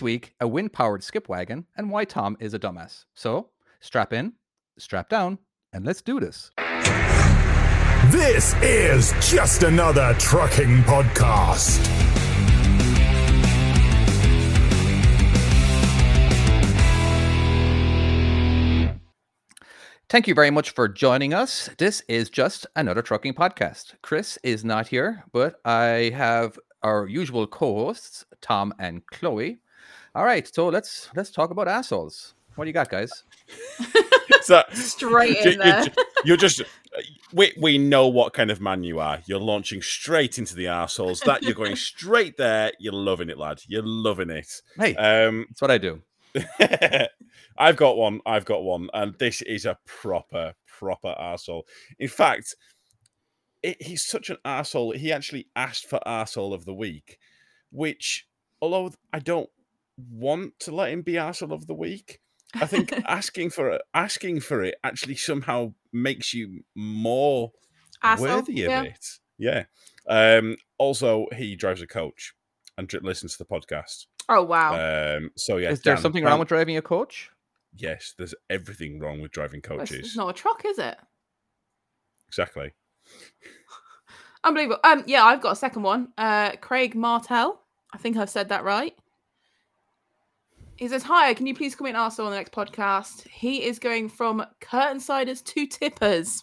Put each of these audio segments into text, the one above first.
this week, a wind powered skip wagon and why Tom is a dumbass. So strap in, strap down, and let's do this. This is just another trucking podcast. Thank you very much for joining us. This is just another trucking podcast. Chris is not here, but I have our usual co-hosts, Tom and Chloe. All right, so let's let's talk about assholes. What do you got, guys? So, Straight you- in there. you- you're just we we know what kind of man you are. You're launching straight into the assholes. That you're going straight there. You're loving it, lad. You're loving it. Hey, Um, that's what I do. I've got one. I've got one, and this is a proper, proper asshole. In fact, it, he's such an asshole. He actually asked for asshole of the week, which, although I don't want to let him be asshole of the week, I think asking for it, asking for it actually somehow makes you more Asshole, worthy of yeah. it. Yeah. Um, also, he drives a coach and listens to the podcast. Oh wow. Um, so yeah, is there Dan- something Dan- wrong with driving a coach? Yes, there's everything wrong with driving coaches. it's not a truck, is it? Exactly. Unbelievable. Um, yeah, I've got a second one. Uh, Craig Martell. I think I've said that right. He says, "Hi, can you please come in arsehole on the next podcast?" He is going from curtainsiders to tippers.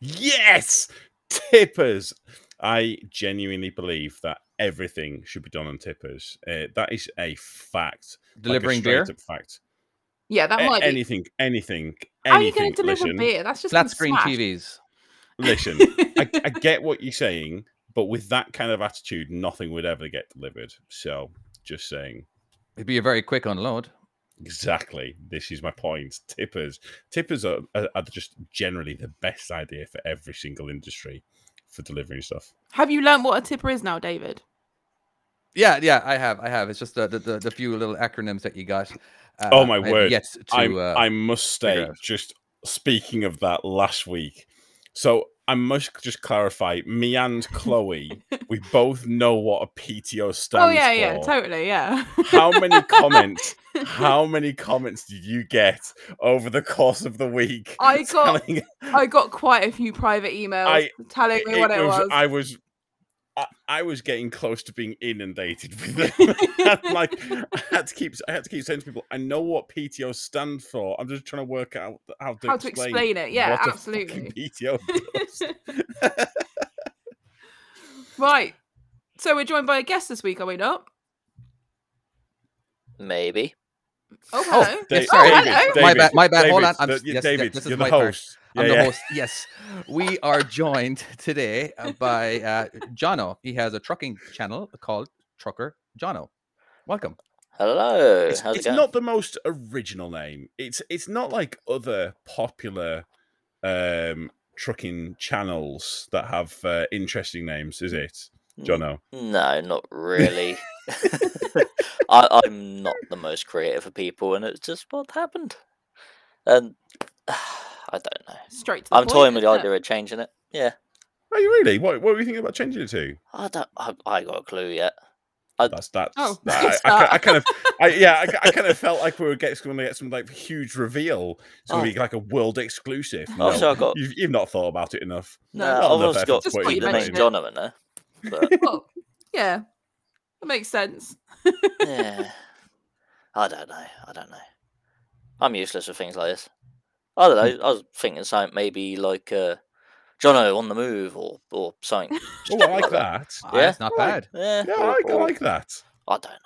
Yes, tippers. I genuinely believe that everything should be done on tippers. Uh, that is a fact. Like a Delivering beer, straight-up fact. Yeah, that A- might be. anything, anything, How are you going to deliver listen, beer? That's just flat gonna screen smash. TVs. listen. I, I get what you're saying, but with that kind of attitude, nothing would ever get delivered. So, just saying. It'd be a very quick unload. Exactly. This is my point. Tippers, tippers are, are, are just generally the best idea for every single industry for delivering stuff. Have you learned what a tipper is now, David? Yeah, yeah, I have, I have. It's just the the, the, the few little acronyms that you got. Uh, Oh, my I word. Yet to, I, uh, I must figure say, just speaking of that last week, so I must just clarify. Me and Chloe, we both know what a PTO stands oh yeah, for. yeah, totally, yeah. How many comments? How many comments did you get over the course of the week? I got- telling- I got quite a few private emails I- telling me what it was. I was, I, I was getting close to being inundated with them. I'm like, I had to keep, I had to keep saying to people, I know what PTO stand for. I'm just trying to work out how to, How to explain it. Yeah, what absolutely. fucking PTO does. right. So we're joined by a guest this week, are we not? Maybe. Oh, Oh, hello. yes, Da- Oh, hello. My bad, my bad. Hold on. David, I'm, the- yes, David, yes, this you're is the my part. host. I'm Yeah, the yeah. host. Yes, we are joined today uh, by uh, Jono. He has a trucking channel called Trucker Jono. Welcome. Hello. It's, How's it's it going? not the most original name. It's it's not like other popular um trucking channels that have uh, interesting names, is it, Jono? No, not really. I, I'm not the most creative of people, and it's just what happened. And I don't know. Straight to the I'm point, toying with the isn't it? idea of changing it. Yeah, Are you really? What what were you thinking about changing it to? I don't. I, I got a clue yet. I- That's that's. Oh, that- I, I. I kind of, I, yeah, I, I kind of felt like we were getting going to get some like huge reveal. It's going to Oh. be like a world exclusive. Oh, No, so I got. you've, you've not thought about it enough. No. No, I've enough also got Just put you the the name mentioned name. John in there. But Well, oh, yeah, that makes sense. yeah, I don't know. I don't know. I'm useless with things like this. I don't know. I was thinking something maybe like uh, Jono on the move or or something. Oh, I like that. Ah, Yeah. That's not I bad. Yeah, Yeah, I or- like, I like that. I don't know.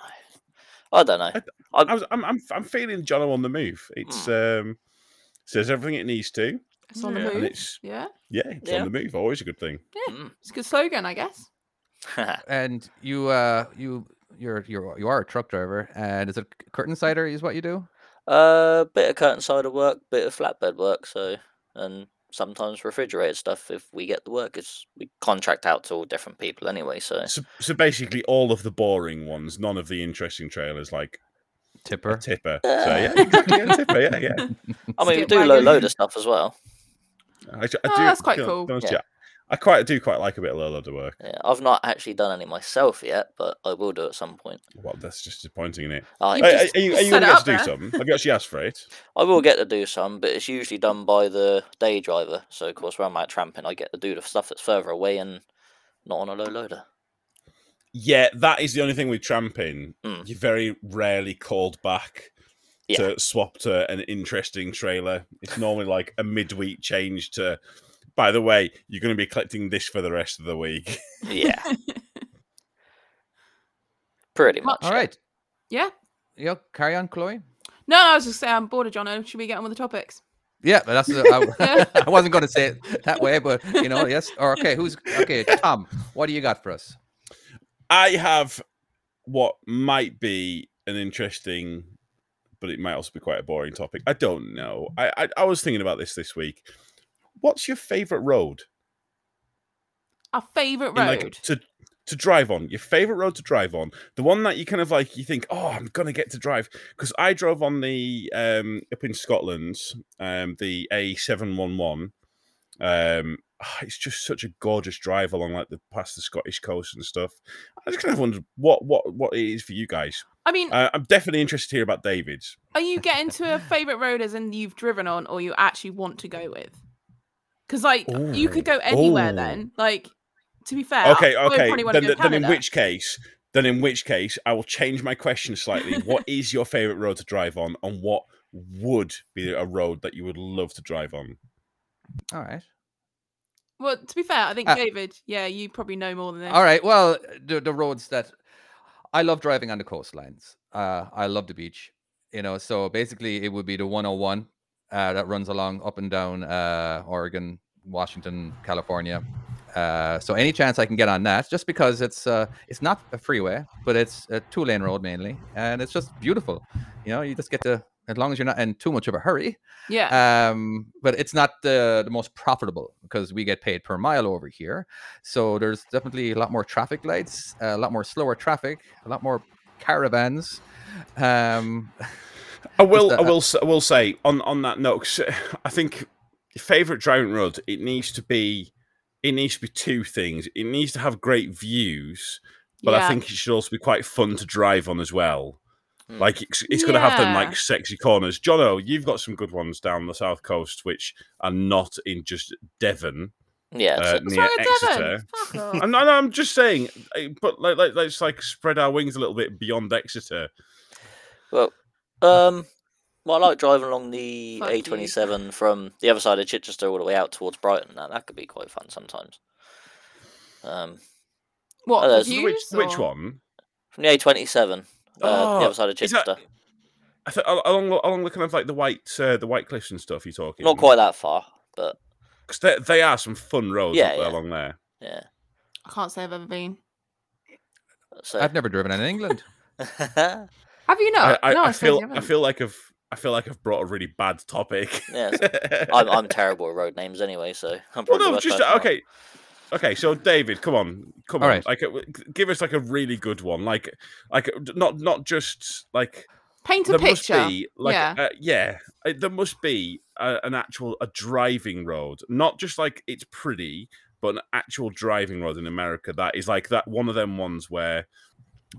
I don't know. I was, I'm, I'm, I'm feeling Jono on the move. It's um, says everything it needs to, It's on the Yeah. and move. it's Yeah, yeah, it's Yeah. on the move. Always a good thing. Mm. it's a good slogan, I guess. And you, uh, you, you're, you're, you are a truck driver, and is it curtainsider? Is what you do? Uh, bit of curtainsider work, bit of flatbed work. So, and sometimes refrigerated stuff if we get the work. It's we contract out to all different people anyway. So So, so basically, all of the boring ones, none of the interesting trailers, like a Tipper. tipper. So yeah, exactly, a tipper. Yeah, yeah. I mean, we do a wagon. load of stuff as well. I, I do, Oh, that's quite to be cool. honest, Yeah. I quite do quite like a bit of low loader work. Yeah, I've not actually done any myself yet, but I will do at some point. Well, that's just disappointing, isn't it? You Are, are you, are you going to get to do there. some? Have you actually asked for it? I will get to do some, but it's usually done by the day driver. So of course, when I'm out tramping, I get to do the stuff that's further away and not on a low loader. Yeah, that is the only thing with tramping. Mm. You're very rarely called back Yeah. to swap to an interesting trailer. It's normally like a midweek change to. By the way, you're going to be collecting this for the rest of the week. Yeah, pretty much. All yeah. right. Yeah. Yeah, carry on, Chloe. No, I was just saying I'm bored of Jono. Should we get on with the topics? Yeah, but that's I, I wasn't going to say it that way, but you know, yes. Or okay, who's okay? Tom, what do you got for us? I have what might be an interesting, but it might also be quite a boring topic. I don't know. I I, I was thinking about this this week. What's your favorite road? Our favourite road. like to to drive on your favorite road to drive on the one that you kind of like you think oh i'm gonna get to drive because i drove on the um up in scotland um the a711 um ah, it's just such a gorgeous drive along like the past the scottish coast and stuff i just kind of wondered what what what it is for you guys I mean, uh, i'm definitely interested to hear about david's are you getting to a favourite road as in you've driven on or you actually want to go with? Because like you could go anywhere Ooh. then. Like to be fair, okay I okay probably wanna then, go then in which case then in which case i will change my question slightly what is your favorite road to drive on and what would be a road that you would love to drive on All right. Well, to be fair, I think Uh, David, yeah, you probably know more than this. All right. Well, the the roads that I love driving on the coastlines. Uh, I love the beach. You know, so basically it would be the 101 uh, that runs along up and down uh, Oregon, Washington, California. Uh, so any chance I can get on that, just because it's uh, it's not a freeway, but it's a two lane road mainly, and it's just beautiful. You know, you just get to as long as you're not in too much of a hurry, Yeah. um, but it's not the, the most profitable because we get paid per mile over here. So there's definitely a lot more traffic lights, a lot more slower traffic, a lot more caravans. Um, I will. I uh, will. s- I will say on on that note. I think your favorite driving road. It needs to be. It needs to be two things. It needs to have great views, but I think it should also be quite fun to drive on as well. Hmm. Like it's, it's going to have them like sexy corners. Jono, you've got some good ones down the south coast, which are not in just Devon Yeah, uh, near wrong with Devon? Exeter. Fuck. I'm, no, no, I'm just saying, uh, but like, like, let's like spread our wings a little bit beyond Exeter. well, um, well, I like driving along the Fuck. A27 from the other side of Chichester all the way out towards Brighton. That that could be quite fun sometimes. Um, What Oh, for Which, views, which one? from the A27, uh, Oh, the other side of is that- Chichester. I th- along along the kind of like the white uh, the white cliffs and stuff you're talking. Not quite that far, but because they, they are some fun roads Yeah, up yeah. along there. yeah. I can't say I've ever been. So I've never driven in England. Have you not? I, no, I, I feel you I haven't. feel like I've I feel like I've brought a really bad topic. Yes, I'm, I'm terrible at road names anyway, so I'm probably the no, just okay. Okay, so David, come on, come All on, right. like, uh, give us like a really good one, like, like not not just like Paint a there picture. must be like yeah. uh, yeah uh, there must be a, an actual a driving road not just like it's pretty but an actual driving road in america that is like that one of them ones where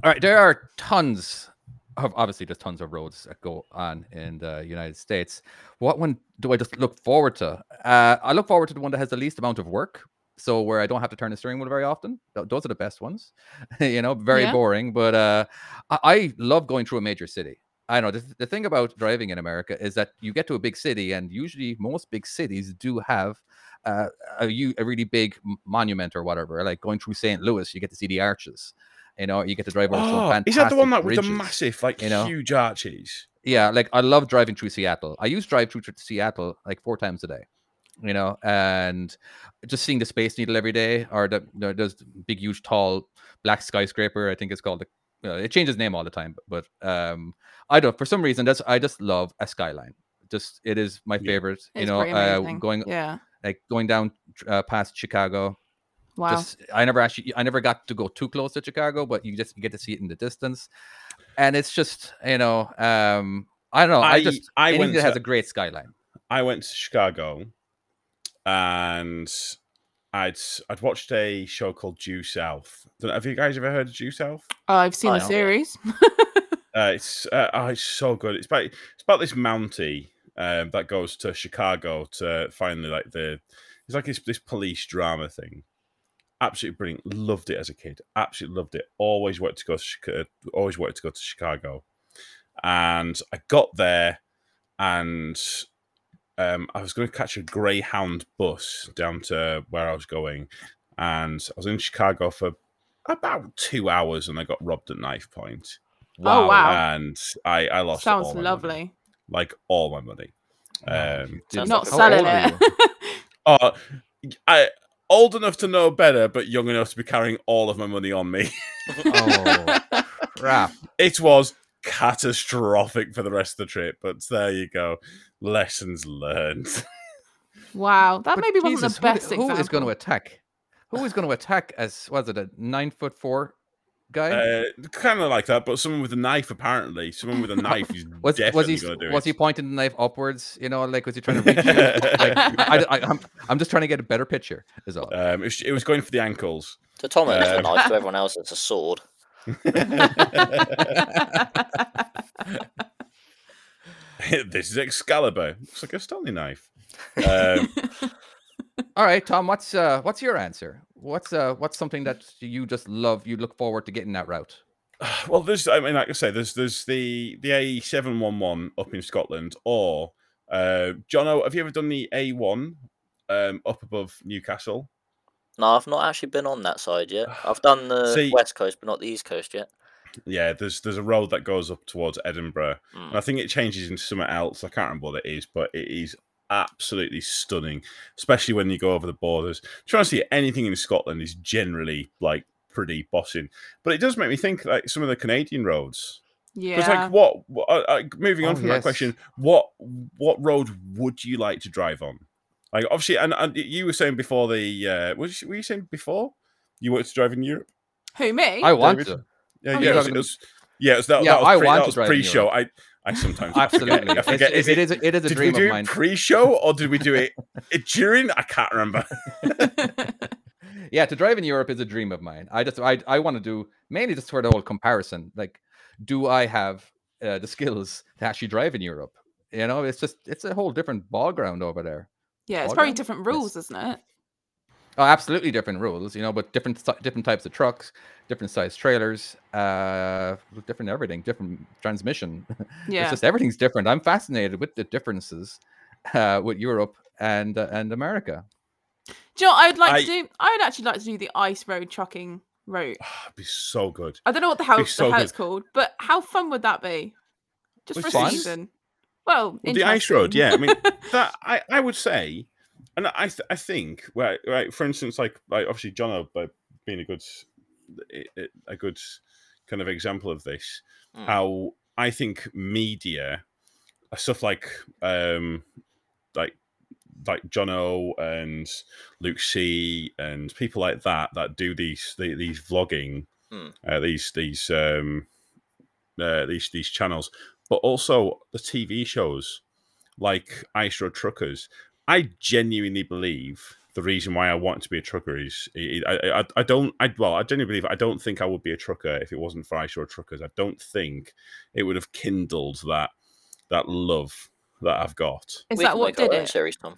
All right, there are tons of obviously there's tons of roads that go on in the United States. What one do I just look forward to? Uh, I look forward to the one that has the least amount of work. So where I don't have to turn the steering wheel very often. Those are the best ones. you know, very Yeah. boring, but uh, I-, I love going through a major city. I know the, th- the thing about driving in America is that you get to a big city, and usually most big cities do have uh, a, a really big monument or whatever. Like going through St. Louis, you get to see the arches. You know, you get to drive over some oh, fantastic is that the one that with the massive like you know? huge arches Yeah, like I love driving through Seattle. I used to drive through to Seattle like four times a day, you know, and just seeing the Space Needle every day, or the the there's big, huge, tall black skyscraper. I think it's called. The, uh, it changes name all the time, but um, I don't. For some reason, that's I just love a skyline. Just it is my Yeah. favorite. you It's know, uh, going Yeah. like going down uh, past Chicago. Wow. Just I never actually I never got to go too close to Chicago, but you just get to see it in the distance, and it's just you know um I don't know I, I- just I anything went that has to- a great skyline. i went to chicago and I'd I'd watched a show called Due South. Have you guys ever heard of Due South? Oh, I've seen I the know. series. Uh, it's uh, oh, it's so good. It's about it's about this Mountie um, that goes to Chicago to finally like the it's like this this police drama thing. Absolutely brilliant. Loved it as a kid. Absolutely loved it. Always wanted to go to Chicago. Always wanted to go to Chicago, and I got there, and um, I was going to catch a Greyhound bus down to where I was going, and I was in Chicago for about two hours, and I got robbed at knife point Oh, wow. and I I lost Sounds all my lovely. money. like all my money. Wow, Um, you Sounds didn't- Not like selling it. you? uh, I old enough to know better, but young enough to be carrying all of my money on me. Oh, crap. it was catastrophic for the rest of the trip, but there you go. Lessons learned. wow, that But maybe wasn't Jesus, the best who, who is going to attack? Who is going to attack as was it a nine foot four guy? uh, kind of like that, but someone with a knife. Apparently, someone with a knife is was was he going to do was it. he pointing the knife upwards? You know, like was he trying to reach? you? like, I, I, I'm I'm just trying to get a better picture. Is all. Um, it, was, it was going for the ankles. To Tom, it's a Um, knife. To everyone else, it's a sword. this is Excalibur. Looks like a Stanley knife. Um, All right, Tom. What's uh what's your answer? What's uh what's something that you just love? You look forward to getting that route. well, there's. I mean, like I say, there's there's the the A seven one one up in Scotland, or uh, Jono. Have you ever done the A one um, up above Newcastle? No, I've not actually been on that side yet. I've done the See- west coast, but not the east coast yet. Yeah, there's there's a road that goes up towards Edinburgh, Mm. and I think it changes into something else. I can't remember what it is, but it is absolutely stunning, especially when you go over the borders. Trying to see anything in Scotland is generally like pretty bossing, but it does make me think like some of the Canadian roads. Because yeah. like what? what uh, uh, moving on Oh, from yes. that question, what what road would you like to drive on? Like obviously, and, and you were saying before the uh, was you, were you saying before you wanted to drive in Europe? Who me? I want David? to. Yeah, Oh, yeah, yeah. it was, it was- yeah. It was, that, Yeah, that was I pre, want that to was drive in pre-show. I I sometimes I forget- Absolutely. I forget. It's- Is it it, is it is a did dream we do of mine. it pre-show or did we do it, it during? I can't remember. yeah, to drive in Europe is a dream of mine. I just I I want to do mainly just for the whole comparison. Like, do I have uh, the skills to actually drive in Europe? You know, it's just it's a whole different ball ground over there. yeah, it's All probably done? different Yes. rules, isn't it? Oh, absolutely different rules, you know, but different different types of trucks, different size trailers, uh, different everything, different transmission. Yeah. It's just everything's different. I'm fascinated with the differences uh, with Europe and uh, and America. Do you know I would like I- to do? I would actually like to do the ice road trucking route. It'd be so good. I don't know what the hell, so the hell it's called, but how fun would that be? Just Well, for a season. Well, Well, the ice road, yeah. I mean, that I, I would say, and I th- I think, right, right. For instance, like like obviously John, by being a good s- i- i- a good kind of example of this, Mm. how I think media, uh, stuff like um like like Jono and Luke C and people like that that do these the- these vlogging, Mm. uh, these these um uh, these these channels, but also the TV shows like Ice Road Truckers. I genuinely believe the reason why I want to be a trucker is I, I, I- I don't I well I genuinely believe I don't think I would be a trucker if it wasn't for Ice Road Truckers. I don't think it would have kindled that that love that I've got. Is we that what did it? series, Tom.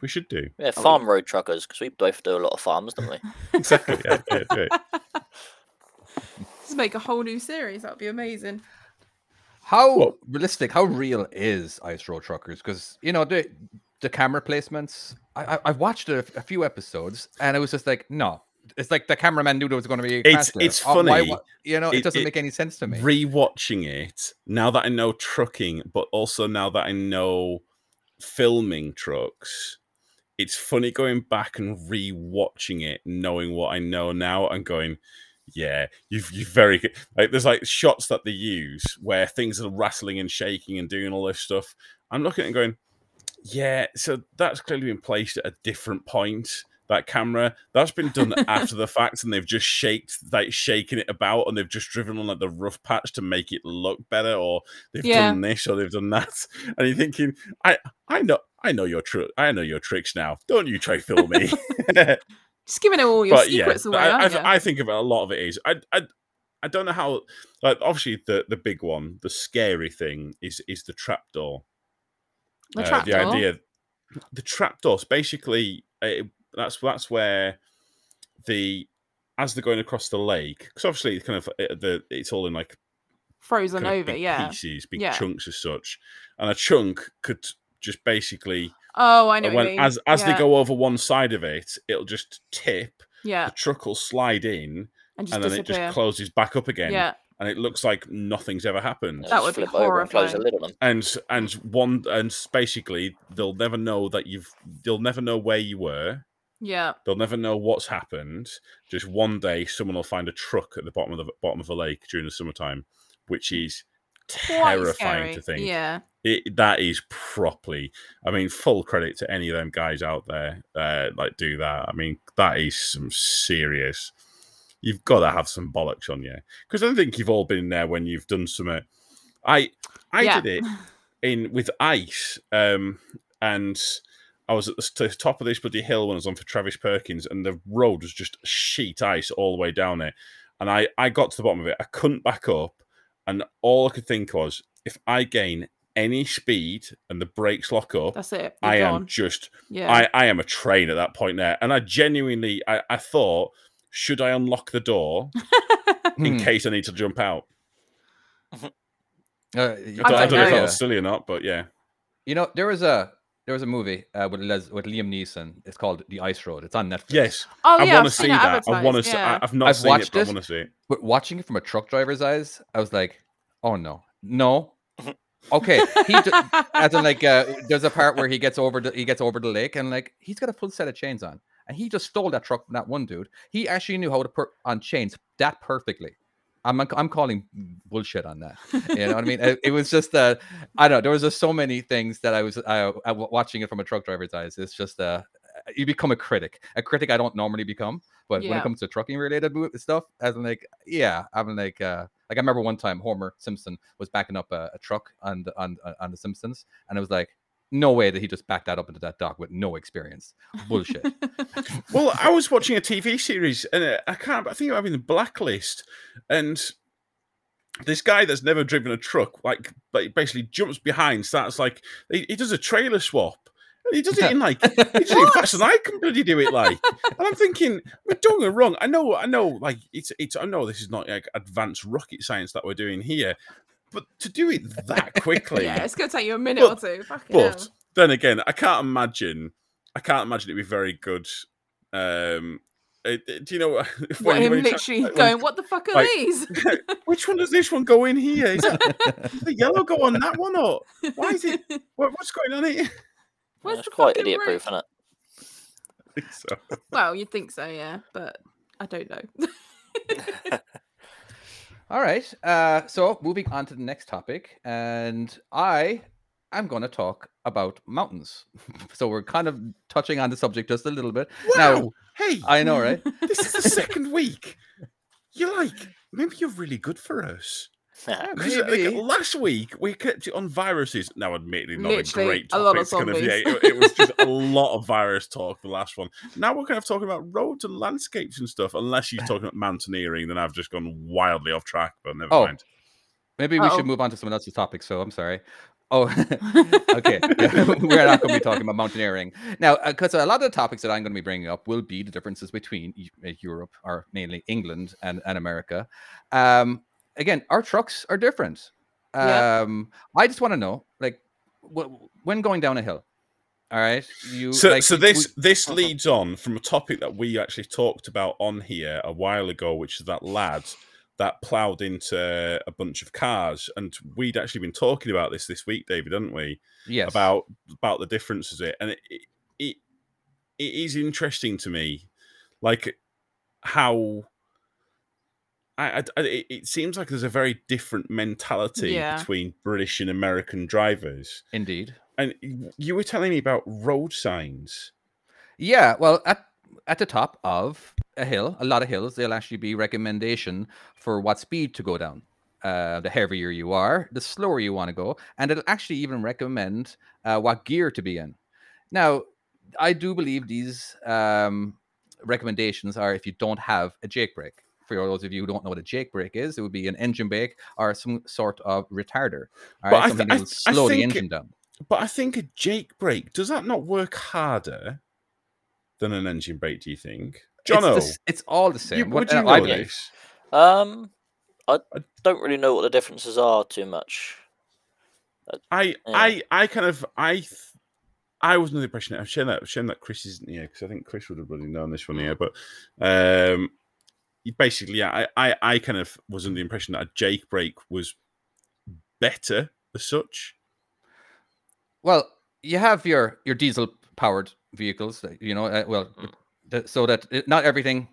We should do Yeah, farm road truckers, because we both do a lot of farms, don't we? exactly. yeah, yeah, do it. Just make a whole new series. That would be amazing. How Well- realistic? How real is Ice Road Truckers? Because you know the the camera placements. I, I I've watched a, a few episodes, and it was just like, no, it's like the cameraman knew there was going to be. It's- it's oh, why funny. wa- you know, it, It- doesn't it- make any sense to me. Rewatching it now that I know trucking, but also now that I know filming trucks, it's funny going back and rewatching it, knowing what I know now, and going, "Yeah, you've you very good." Like there's like shots that they use where things are rattling and shaking and doing all this stuff. I'm looking at it and going, "Yeah, so that's clearly been placed at a different point." That camera that's been done after the fact, and they've just shaked like shaking it about, and they've just driven on like the rough patch to make it look better, or they've Yeah. done this or they've done that. And you're thinking, I I know I know your tr- I know your tricks now. Don't you try fool me. Just giving all your but yeah, secrets away, I? I, I think of it, a lot of it is I, I I don't know how like obviously the the big one, the scary thing is is the trapdoor. The Uh, the idea the trapdoors basically uh, that's that's where the as they're going across the lake because obviously it's kind of uh, the it's all in like frozen over, big yeah. pieces, big Yeah. chunks as such, and a chunk could just basically Oh, I know. what when you mean. as as they go over one side of it, it'll just tip. yeah, The truck will slide in, and just and then it just closes back up again, yeah, and it looks like nothing's ever happened. That just would be flip over and close the horrifying. lid. And and one and basically they'll never know that you've they'll never know where you were. yeah. They'll never know what's happened. Just one day, someone will find a truck at the bottom of the bottom of a lake during the summertime, which is terrifying to think. Yeah, It, that is properly. I mean, full credit to any of them guys out there uh, like do that. I mean, that is some serious. You've got to have some bollocks on you because I don't think you've all been there when you've done some. I I yeah. did it in with ice, um, and I was at the top of this bloody hill when I was on for Travis Perkins, and the road was just sheet ice all the way down it. And I I got to the bottom of it. I couldn't back up, and all I could think was, if I gain any speed and the brakes lock up, That's it. You're I am just Yeah, I, I am a train at that point there. And I genuinely I, I thought, should I unlock the door in Hmm. case I need to jump out? Uh, I don't, I don't don't know if that was silly or not, but yeah. You know, there was a there was a movie uh, with Les, with Liam Neeson. It's called The Ice Road. It's on Netflix. Yes. oh I yeah, want to see that. I want to advertised, see yeah. I've not I've seen it, watched but I want to see it. But watching it from a truck driver's eyes, I was like, "Oh no, no." Okay, he d- as in like uh, there's a part where he gets over the he gets over the lake and like he's got a full set of chains on, and he just stole that truck from that one dude. He actually knew how to put on chains that perfectly. I'm I'm calling bullshit on that. You know what I mean? It, it was just uh, I don't know. There was just so many things that I was uh, I- watching it from a truck driver's eyes. It's just uh, you become a critic. A critic I don't normally become, but when it comes to trucking related stuff, as in like yeah, I'm like uh, like I remember one time Homer Simpson was backing up a, a truck on the on on the Simpsons, and it was like. No way that he just backed that up into that dock with no experience. Bullshit. Well, I was watching a TV series, and uh, I can't. I think I'm in the Blacklist, and this guy that's never driven a truck, like, but basically jumps behind, starts like he, he does a trailer swap. He does it in like he does it faster than I can bloody do it. Like, and I'm thinking, we're doing it wrong. I know, I know. Like, it's it's. I know this is not like advanced rocket science that we're doing here, but to do it that quickly, yeah, it's gonna take you a minute But- or two. Fucking but hell. then again, I can't imagine. I can't imagine it'd be very good. Um, it, it- do you know what? What, you- him you try- literally like, going, what the fuck are like- these? Which one does this one go in here? Is that the yellow go on that one, or why is it? What, what's going on here? Where's It's quite idiot proof, isn't it? I think so. Well, you'd think so, yeah, but I don't know. All right. Uh, so moving on to the next topic, and I am going to talk about mountains. so we're kind of touching on the subject just a little bit. Wow! Now, hey, I know, right? this is the second week. You're like, maybe you're really good for us. Because Maybe. like, last week we kept it on viruses. Now, admittedly, not Literally, a great a topic. lot of kind of, yeah, it, it was just a lot of virus talk. The last one. Now we're kind of talking about roads and landscapes and stuff. Unless you're talking about mountaineering, then I've just gone wildly off track. But never Oh. mind. Maybe we Uh-oh. should move on to someone else's topic. So I'm sorry. Oh, okay. We're not going to be talking about mountaineering now, because a lot of the topics that I'm going to be bringing up will be the differences between Eu- uh, Europe, or mainly England and, and America. Um, again, our trucks are different. Yeah. Um, I just want to know, like, wh- when going down a hill, all right, you So, like, so we- this this Uh-huh. leads on from a topic that we actually talked about on here a while ago, which is that lad that ploughed into a bunch of cars, and we'd actually been talking about this this week, David, hadn't we? yes, About about the differences it, and it, it it is interesting to me, like how. I, I- I- it- it seems like there's a very different mentality Yeah. between British and American drivers. indeed. And you were telling me about road signs. Yeah, well, at at the top of a hill, a lot of hills, there'll actually be recommendation for what speed to go down. Uh, the heavier you are, the slower you want to go, and it'll actually even recommend uh, what gear to be in. Now, I do believe these um, recommendations are if you don't have a Jake brake. For those of you who don't know what a Jake brake is, it would be an engine brake or some sort of retarder. All But right, I something th- that I will th- I slow the engine it- down. But I think a Jake brake does that not work harder than an engine brake? Do you think, It's, the Jono? s- it's all the same. You, What- would you uh, know I believe. this? Um, I I- don't really know what the differences are too much. I, Yeah. I, I kind of, I, th- I was under the impression. I'm shame that, shame that Chris isn't here because I think Chris would have really known this one here. But, um, you basically, yeah, I, I, I kind of was under the impression that a Jake brake was better as such. Well, you have your your diesel powered vehicles. that, You know, uh, well, Mm. th- so that it, not everything.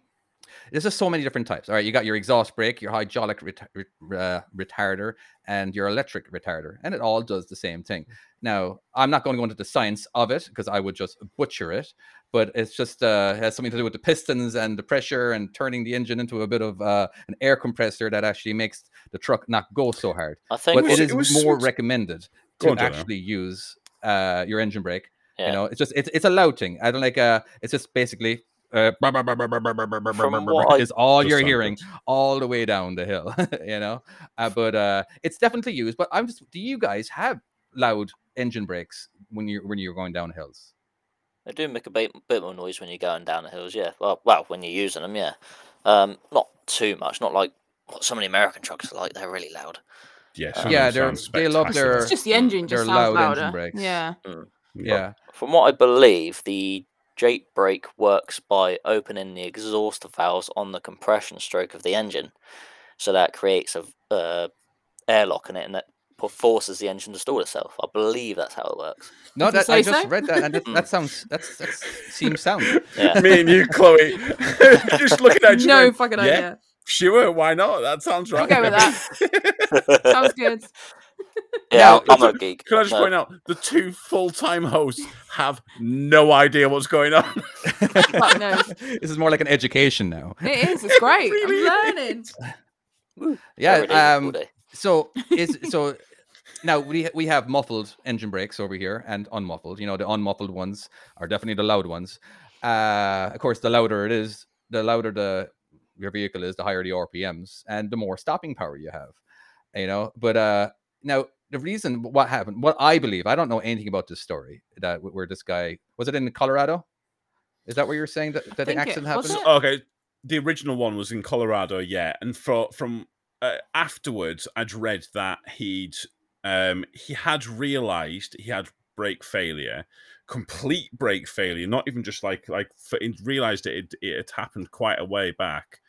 There's just so many different types. All right, you got your exhaust brake, your hydraulic reta- re- uh, retarder, and your electric retarder, and it all does the same thing. Now, I'm not going to go into the science of it because I would just butcher it, but it's just uh, has something to do with the pistons and the pressure and turning the engine into a bit of uh, an air compressor that actually makes the truck not go so hard. I think. But was- it what- is it was more switched- recommended to on, Jono. actually use uh, your engine brake. Yeah. You know, it's just it's it's a loud thing. I don't like uh it's just basically uh From what I- is all you're hearing all the way down the hill, you know. Uh, but uh it's definitely used. But I'm just do you guys have loud engine brakes when you're when you're going down hills? They do make a bit, bit more noise when you're going down the hills, yeah. Well, well, when you're using them, yeah. Um, not too much, not like what some of the American trucks are like. They're really loud. Yeah, some of Yeah, they're- they love their- It's just the engine They're just loud sounds engine louder. brakes. Yeah. Yeah. From what I believe, the Jake brake works by opening the exhaust valves on the compression stroke of the engine, so that creates a uh, airlock in it, and that pu- forces the engine to stall itself. I believe that's how it works. No, If that I just so. read that and that, that sounds that's that seems sound. Yeah. Me and you, Chloe, just looking at you. No going, fucking yeah, idea. Sure, why not? That sounds I'll right. go with that. Sounds good. yeah, Now, I'm a geek. Can I just No, point out the two full-time hosts have no idea what's going on? Fuck knows. this is more like an education now. It is. It's great. really I'm learning. Yeah. is a school Um, so is so now we we have muffled engine brakes over here and unmuffled. You know, the unmuffled ones are definitely the loud ones. Uh, of course, the louder it is, the louder the your vehicle is, the higher the RPMs and the more stopping power you have. You know, but uh, now the reason what happened, what I believe, I don't know anything about this story that where this guy was it in Colorado? Is that where you're saying that, that the think it- accident happened? it? okay, the original one was in Colorado, yeah, and for, from uh, afterwards, I'd read that he'd um, he had realised he had brake failure, complete brake failure, not even just like like for, he realised it, it had happened quite a way back,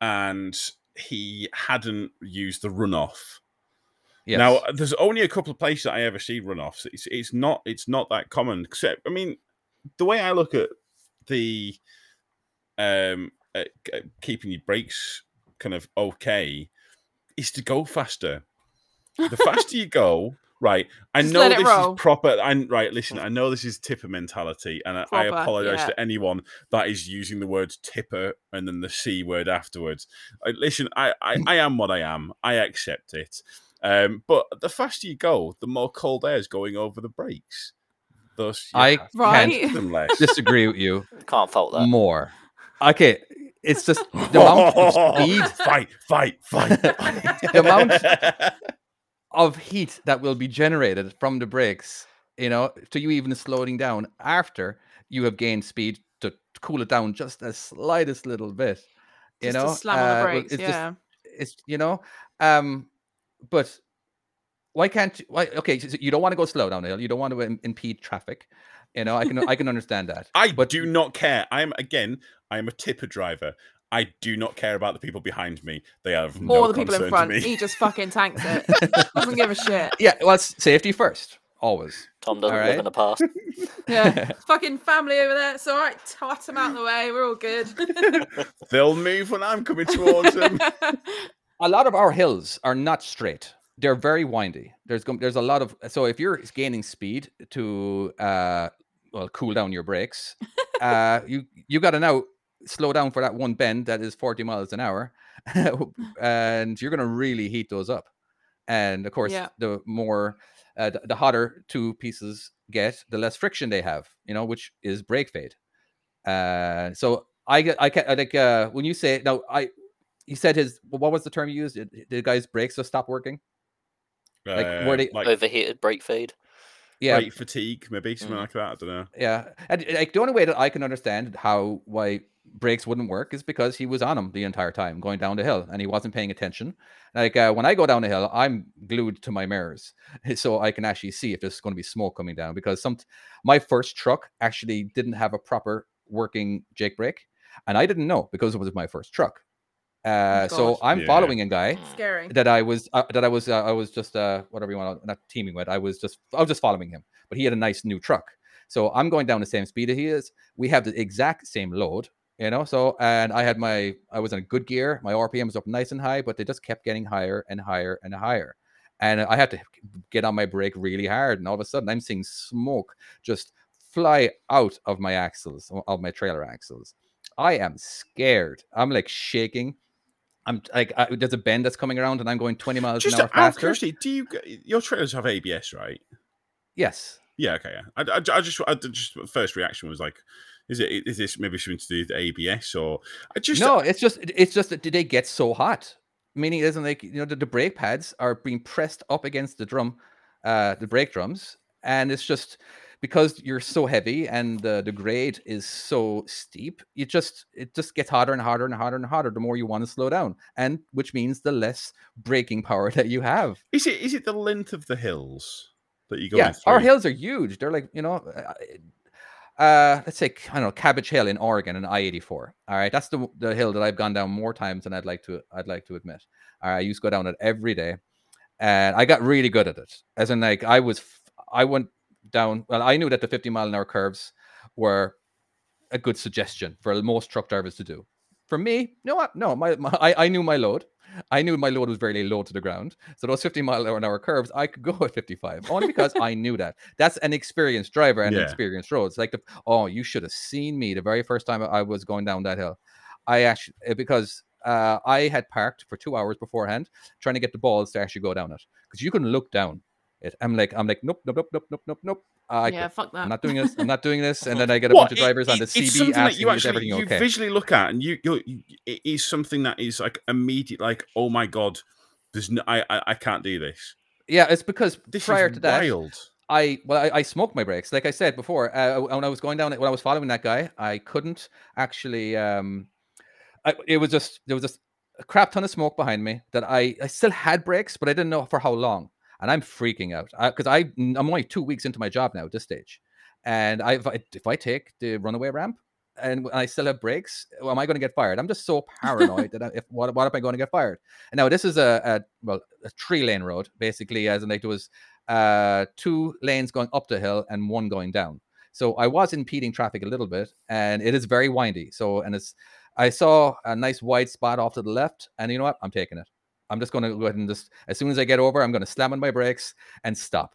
and he hadn't used the runoff. Yes. Now, there's only a couple of places that I ever see runoffs. It's it's not it's not that common. Except, I mean, the way I look at the um uh, keeping your brakes kind of okay is to go faster. The faster you go, right? I Just know this roll. is proper. And right. Listen, I know this is tipper mentality, and I, I apologize yeah. to anyone that is using the word tipper and then the c word afterwards. I, listen, I, I I am what I am. I accept it. Um, but the faster you go, the more cold air is going over the brakes. Thus, you I have to Right. them less. disagree with you Can't fault that. more. Okay, it's just the amount of speed fight, fight, fight. The amount- of heat that will be generated from the brakes, you know, to you even slowing down after you have gained speed to cool it down just the slightest little bit. You Just to know, slam on the Uh, well, brakes. it's just- yeah. it's you know, um, but why can't you? Why okay? So you don't want to go slow down the hill. You don't want to im- impede traffic. You know, I can I can understand that. I But- do not care. I am again. I am a tipper driver. I do not care about the people behind me. They have Or no the people in front. to me. He just fucking tanks it. Doesn't give a shit. Yeah, well, it's safety first, always. Tom doesn't live in the past. Yeah. fucking family over there. It's all right. Tot them out of the way. We're all good. They'll move when I'm coming towards them. a lot of our hills are not straight. They're very windy. There's there's a lot of so if you're gaining speed to uh well cool down your brakes, uh you you got to now slow down for that one bend that is 40 miles an hour, and you're gonna really heat those up. And of course, Yeah. the more uh, the, the hotter two pieces get, the less friction they have. You know, which is brake fade. Uh, so I get I can I like uh when you say now I he said his what was the term you used? Did the guy's brakes just stop working? Like, were Uh, they- like Overheated brake fade. Yeah, brake fatigue, maybe something Mm. like that. I don't know. Yeah, and like the only way that I can understand how why brakes wouldn't work is because he was on them the entire time going down the hill and he wasn't paying attention. Like uh, when I go down the hill, I'm glued to my mirrors so I can actually see if there's going to be smoke coming down. Because some my first truck actually didn't have a proper working Jake brake, and I didn't know because it was my first truck. Uh, so I'm Yeah. following a guy. Scary. that I was uh, that I was uh, I was just uh whatever you want to not teaming with. I was just I was just following him, but he had a nice new truck. So I'm going down the same speed that he is. We have the exact same load, you know. So and I had my I was in a good gear. My RPM was up nice and high, but they just kept getting higher and higher and higher. And I had to get on my brake really hard, and all of a sudden I'm seeing smoke just fly out of my axles of my trailer axles. I am scared. I'm like shaking. I'm like, I, there's a bend that's coming around, and I'm going 20 miles Just an hour faster. do you your trailers have ABS, right? Yes. Yeah, okay. Yeah. I, I, I just, I just first reaction was like, is it is this maybe something to do with ABS or I just no, it's just it's just that did they get so hot. Meaning, it isn't like you know the, the brake pads are being pressed up against the drum, uh, the brake drums, and it's just because you're so heavy and the the grade is so steep. You just it just gets hotter and hotter and hotter and hotter the more you want to slow down, and which means the less braking power that you have. Is it is it the length of the hills that you go yeah, through? our hills are huge. They're like you know, uh, let's say I don't know Cabbage Hill in Oregon and I eighty four. All right, that's the the hill that I've gone down more times than I'd like to I'd like to admit. All right, I used to go down it every day, and I got really good at it. As in, like I was, I went down. Well, I knew that the fifty mile an hour curves were a good suggestion for most truck drivers to do. For me, no? No, my, my I, I knew my load. I knew my load was very low to the ground. So those 50 mile an hour curves, I could go at 55 only because I knew that. That's an experienced driver and Yeah. experienced roads. Like the oh, you should have seen me the very first time I was going down that hill. I actually uh, because uh, I had parked for two hours beforehand trying to get the balls to actually go down it because you can look down it. I'm like I'm like nope nope nope nope nope nope nope. I yeah, fuck that. I'm not doing this. I'm not doing this. And then I get a What? bunch of drivers It- on the it's CB something that asking you me is actually everything you okay. visually look at, and you you it is something that is like immediate, like oh my god, there's no, I, I I can't do this. Yeah, it's because This prior to that, wild. I well, I, I smoked my brakes. Like I said before, uh, when I was going down, when I was following that guy, I couldn't actually. Um, I, it was just there was just a crap ton of smoke behind me that I I still had brakes, but I didn't know for how long, and I'm freaking out because I I'm only two weeks into my job now at this stage, and I if I, if I take the runaway ramp. And I still have brakes. Well, am I going to get fired? I'm just so paranoid that I, if what, what am I going to get fired? And now this is a, a well a three lane road basically, as in like was uh, two lanes going up the hill and one going down. So I was impeding traffic a little bit, and it is very windy. So and it's I saw a nice wide spot off to the left, and you know what? I'm taking it. I'm just going to go ahead and just as soon as I get over, I'm going to slam on my brakes and stop.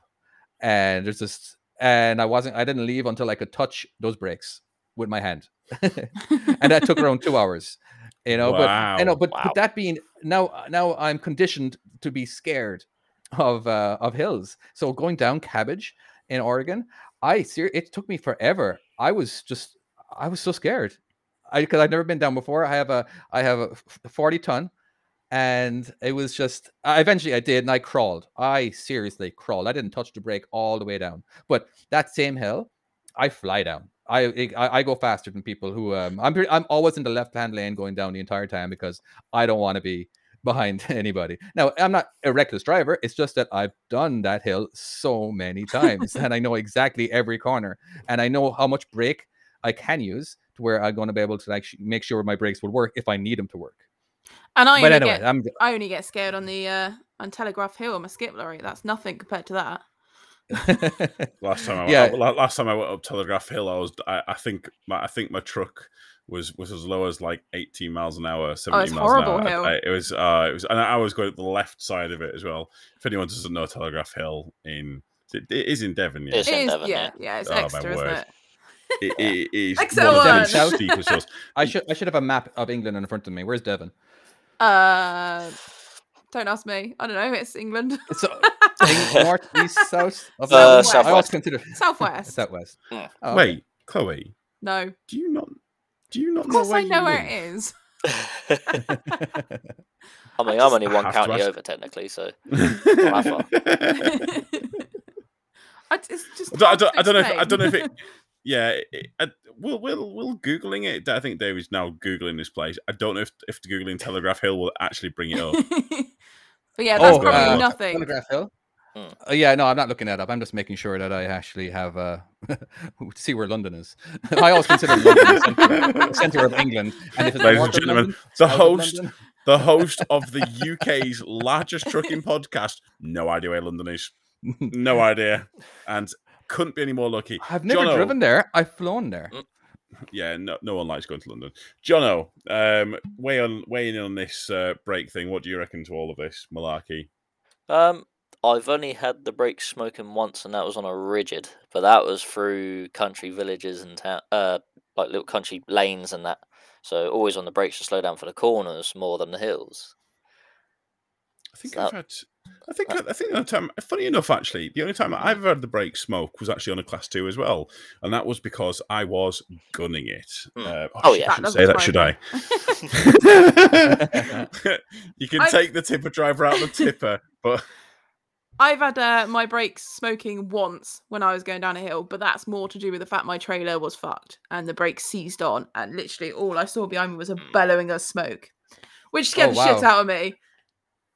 And there's just and I wasn't I didn't leave until I could touch those brakes with my hand, and that took around two hours. You know, but I know, but Wow. but that being now now I'm conditioned to be scared of uh, of hills. So going down Cabbage in Oregon, I ser- it took me forever. I was just I was so scared. I because I've never been down before. I have a I have a 40 ton and it was just I eventually I did and I crawled. I seriously crawled. I didn't touch the brake all the way down. But that same hill, I fly down. I I, I go faster than people who um I'm I'm always in the left hand lane going down the entire time because I don't want to be behind anybody. Now, I'm not a reckless driver. It's just that I've done that hill so many times and I know exactly every corner and I know how much brake I can use to where I'm going to be able to actually make sure my brakes will work if I need them to work. And I but only anyway, get I'm I only get scared on the uh on Telegraph Hill on my skip lorry. That's nothing compared to that. Last time, I, Yeah. I- last time I went up Telegraph Hill, I was, I, I think, my, I think my truck was was as low as like 18 miles an hour, 70 Oh, it's miles an horrible hour. hill. I- it was, uh, it was, and I was going up the left side of it as well. If anyone doesn't know Telegraph Hill in, it, it is in Devon, yeah. It's It in Devon, yeah, yeah. yeah, it's Oh, my Exeter, isn't word. it? It, it, it is Exeter one of the one. steepest hills. I should I should have a map of England in front of me. Where's Devon? Uh, don't ask me. I don't know. It's England. So East, north, east, south? Of Uh, London? I always southwest. consider Southwest. southwest. Mm. Oh, okay. Wait, Chloe, No. do you not? Do you not Of course know where I know where live? it is. I mean, I'm only one county over technically, so I it's just don't, I don't, I don't know if I don't know if it. Yeah, it, I, we'll we'll we'll googling it. I think David's now googling this place. I don't know if if the googling Telegraph Hill will actually bring it up. but yeah, that's Oh, probably uh, nothing. Telegraph Hill. Hmm. Uh, yeah, no, I'm not looking that up. I'm just making sure that I actually have uh, to see where London is. I always consider London the center, center of England, and if it's Ladies and gentlemen, London, the host the host of the UK's largest trucking podcast. No idea where London is. No idea, and couldn't be any more lucky. I've never Jono- driven there. I've flown there. Yeah, no, no one likes going to London. Jono, um, weigh on weigh in on this uh, brake thing. What do you reckon to all of this malarkey? Um, I've only had the brake smoking once, and that was on a rigid, but that was through country villages and town, uh, like little country lanes and that. So always on the brakes to slow down for the corners more than the hills. I think So- I've had. I think I think the time. Funny enough, actually, the only time. I've had the brake smoke was actually on a class two as well, and that was because I was gunning it. Hmm. Uh, Oh, shit, yeah. I shouldn't say that, should I? you can I- take the tipper driver out of the tipper, but I've had uh, my brakes smoking once when I was going down a hill, but that's more to do with the fact my trailer was fucked and the brakes seized on, and literally all I saw behind me was a bellowing of smoke, which scared Oh, the shit out of me.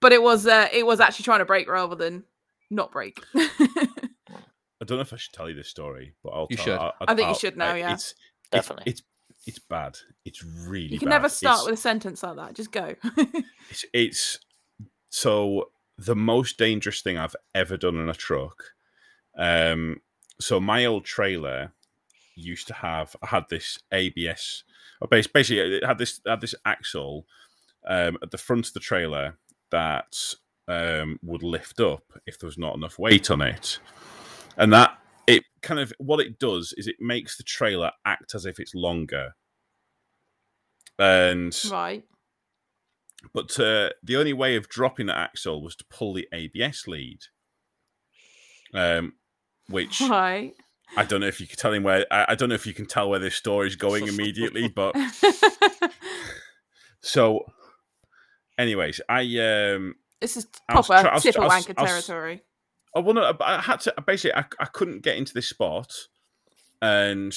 But it was uh, it was actually trying to brake rather than not brake. I don't know if I should tell you this story, but I'll. You tell, should. I'll, I think you I'll- should now, I- yeah. It's, Definitely. It's, it's it's bad. It's really. you can bad. never start It's- with a sentence like that. Just go. It's, it's so the most dangerous thing I've ever done in a truck. Um, so my old trailer used to have I had this ABS. Or basically, it had this had this axle um, at the front of the trailer that um, would lift up if there was not enough weight on it, and that it kind of what it does is it makes the trailer act as if it's longer. And right. but uh, the only way of dropping the axle was to pull the ABS lead, um, which Right. I don't know if you can tell him where. I, I don't know if you can tell where this story is going immediately, but so, anyways, I um, this is proper I was- tipper I was- wanker I was- territory. I want to. I had to basically. I, I couldn't get into this spot, and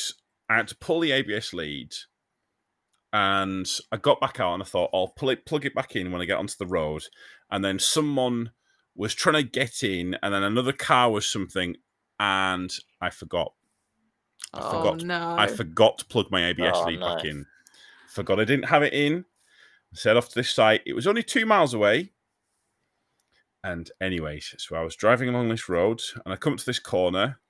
I had to pull the ABS lead. And I got back out, and I thought I'll pull it, plug it back in when I get onto the road. And then someone was trying to get in, and then another car was something, and I forgot. I oh forgot. no. I forgot to plug my ABS Oh, lead no. back in. Forgot I didn't have it in. Set off to this site. It was only two miles away. And anyways, so I was driving along this road and I come to this corner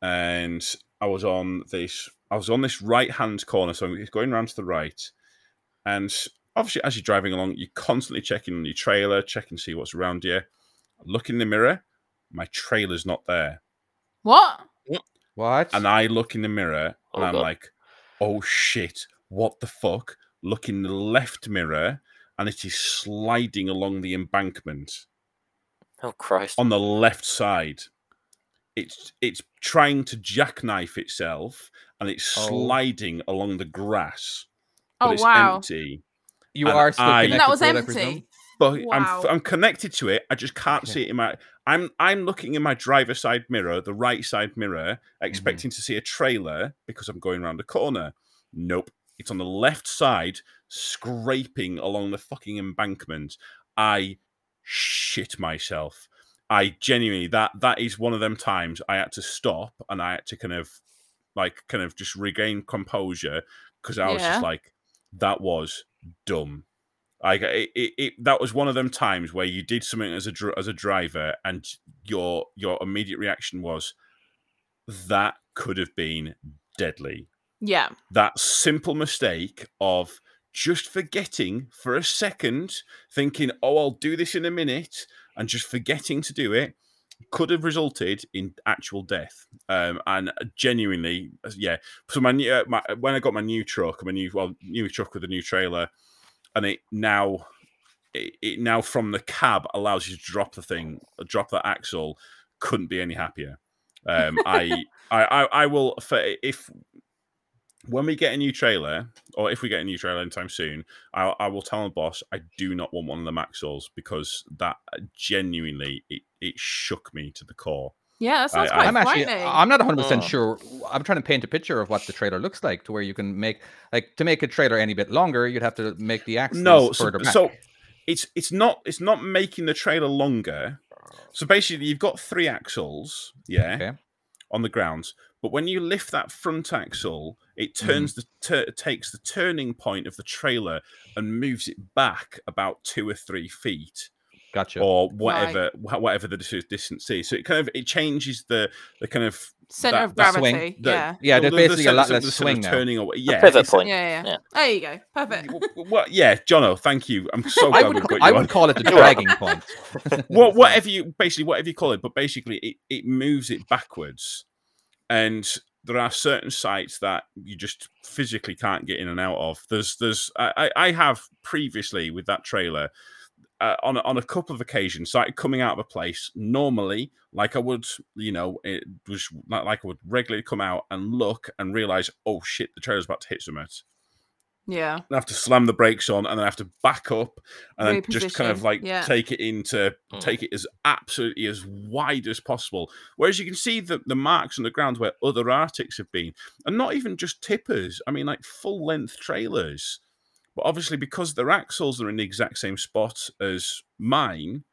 and I was on this I was on this right hand corner, so it's going around to the right. And obviously as you're driving along, you're constantly checking on your trailer, checking to see what's around you. I look in the mirror, my trailer's not there. what? What? And I look in the mirror oh, and Oh, I'm God. like, oh shit, what the fuck? Look in the left mirror and it is sliding along the embankment Oh Christ! on the left side. It's it's trying to jackknife itself and it's Oh. sliding along the grass. But Oh it's wow. empty. you and are still I- connected That was to it, I presume? empty. But I'm I'm connected to it. I just can't Okay. see it in my I'm I'm looking in my driver's side mirror, the right side mirror, Mm-hmm. expecting to see a trailer because I'm going around a corner. Nope. It's on the left side, scraping along the fucking embankment. I shit myself. I genuinely that that is one of them times I had to stop and I had to kind of like kind of just regain composure because I was Yeah. just like that was dumb. Like it, it, it, that was one of them times where you did something as a dr- as a driver, and your your immediate reaction was that could have been deadly. Yeah. That simple mistake of just forgetting for a second, thinking, "Oh, I'll do this in a minute," and just forgetting to do it could have resulted in actual death. Um, and genuinely, yeah. So my, new, uh, my when I got my new truck, my new well new truck with a new trailer, and it now it, it now from the cab allows you to drop the thing, drop that axle. Couldn't be any happier. Um, I, I, I, I will for if when we get a new trailer, or if we get a new trailer anytime soon, I, I will tell my boss I do not want one of the Maxwells because that uh, genuinely it, it shook me to the core. Yeah, that sounds I- quite I'm actually frightening. I'm not 100 percent Oh. sure. I'm trying to paint a picture of what the trailer looks like to where you can make like to make a trailer any bit longer, you'd have to make the axles No, so, back. so it's it's not it's not making the trailer longer. So basically, you've got three axles, yeah, Okay. on the ground. But when you lift that front axle, it Mm-hmm. turns the tur takes the turning point of the trailer and moves it back about two or three feet, Gotcha. or whatever wha- whatever the dis- distance is. So it kind of it changes the the kind of Center that- of that swing, gravity. the, yeah. Yeah, the- there's the basically a lot less the swing now. turning away. Yeah, pivot point. yeah, yeah, Yeah. There you go. Perfect. w- Well, yeah, Jono, thank you. I'm so glad we've ca- got I you would on. call it the dragging point. well, whatever you basically whatever you call it, but basically it, it moves it backwards, and there are certain sites that you just physically can't get in and out of. There's there's I, I have previously with that trailer. Uh, on on a couple of occasions, started coming out of a place normally, like I would, you know, it was like, like I would regularly come out and look and realize, oh shit, the trailer's about to hit something. Yeah. I have to slam the brakes on and then I have to back up and then just kind of like yeah. take it into Mm. take it as absolutely as wide as possible. Whereas you can see the, the marks on the ground where other Arctics have been, and not even just tippers. I mean, like full length trailers. But obviously, because their axles are in the exact same spot as mine,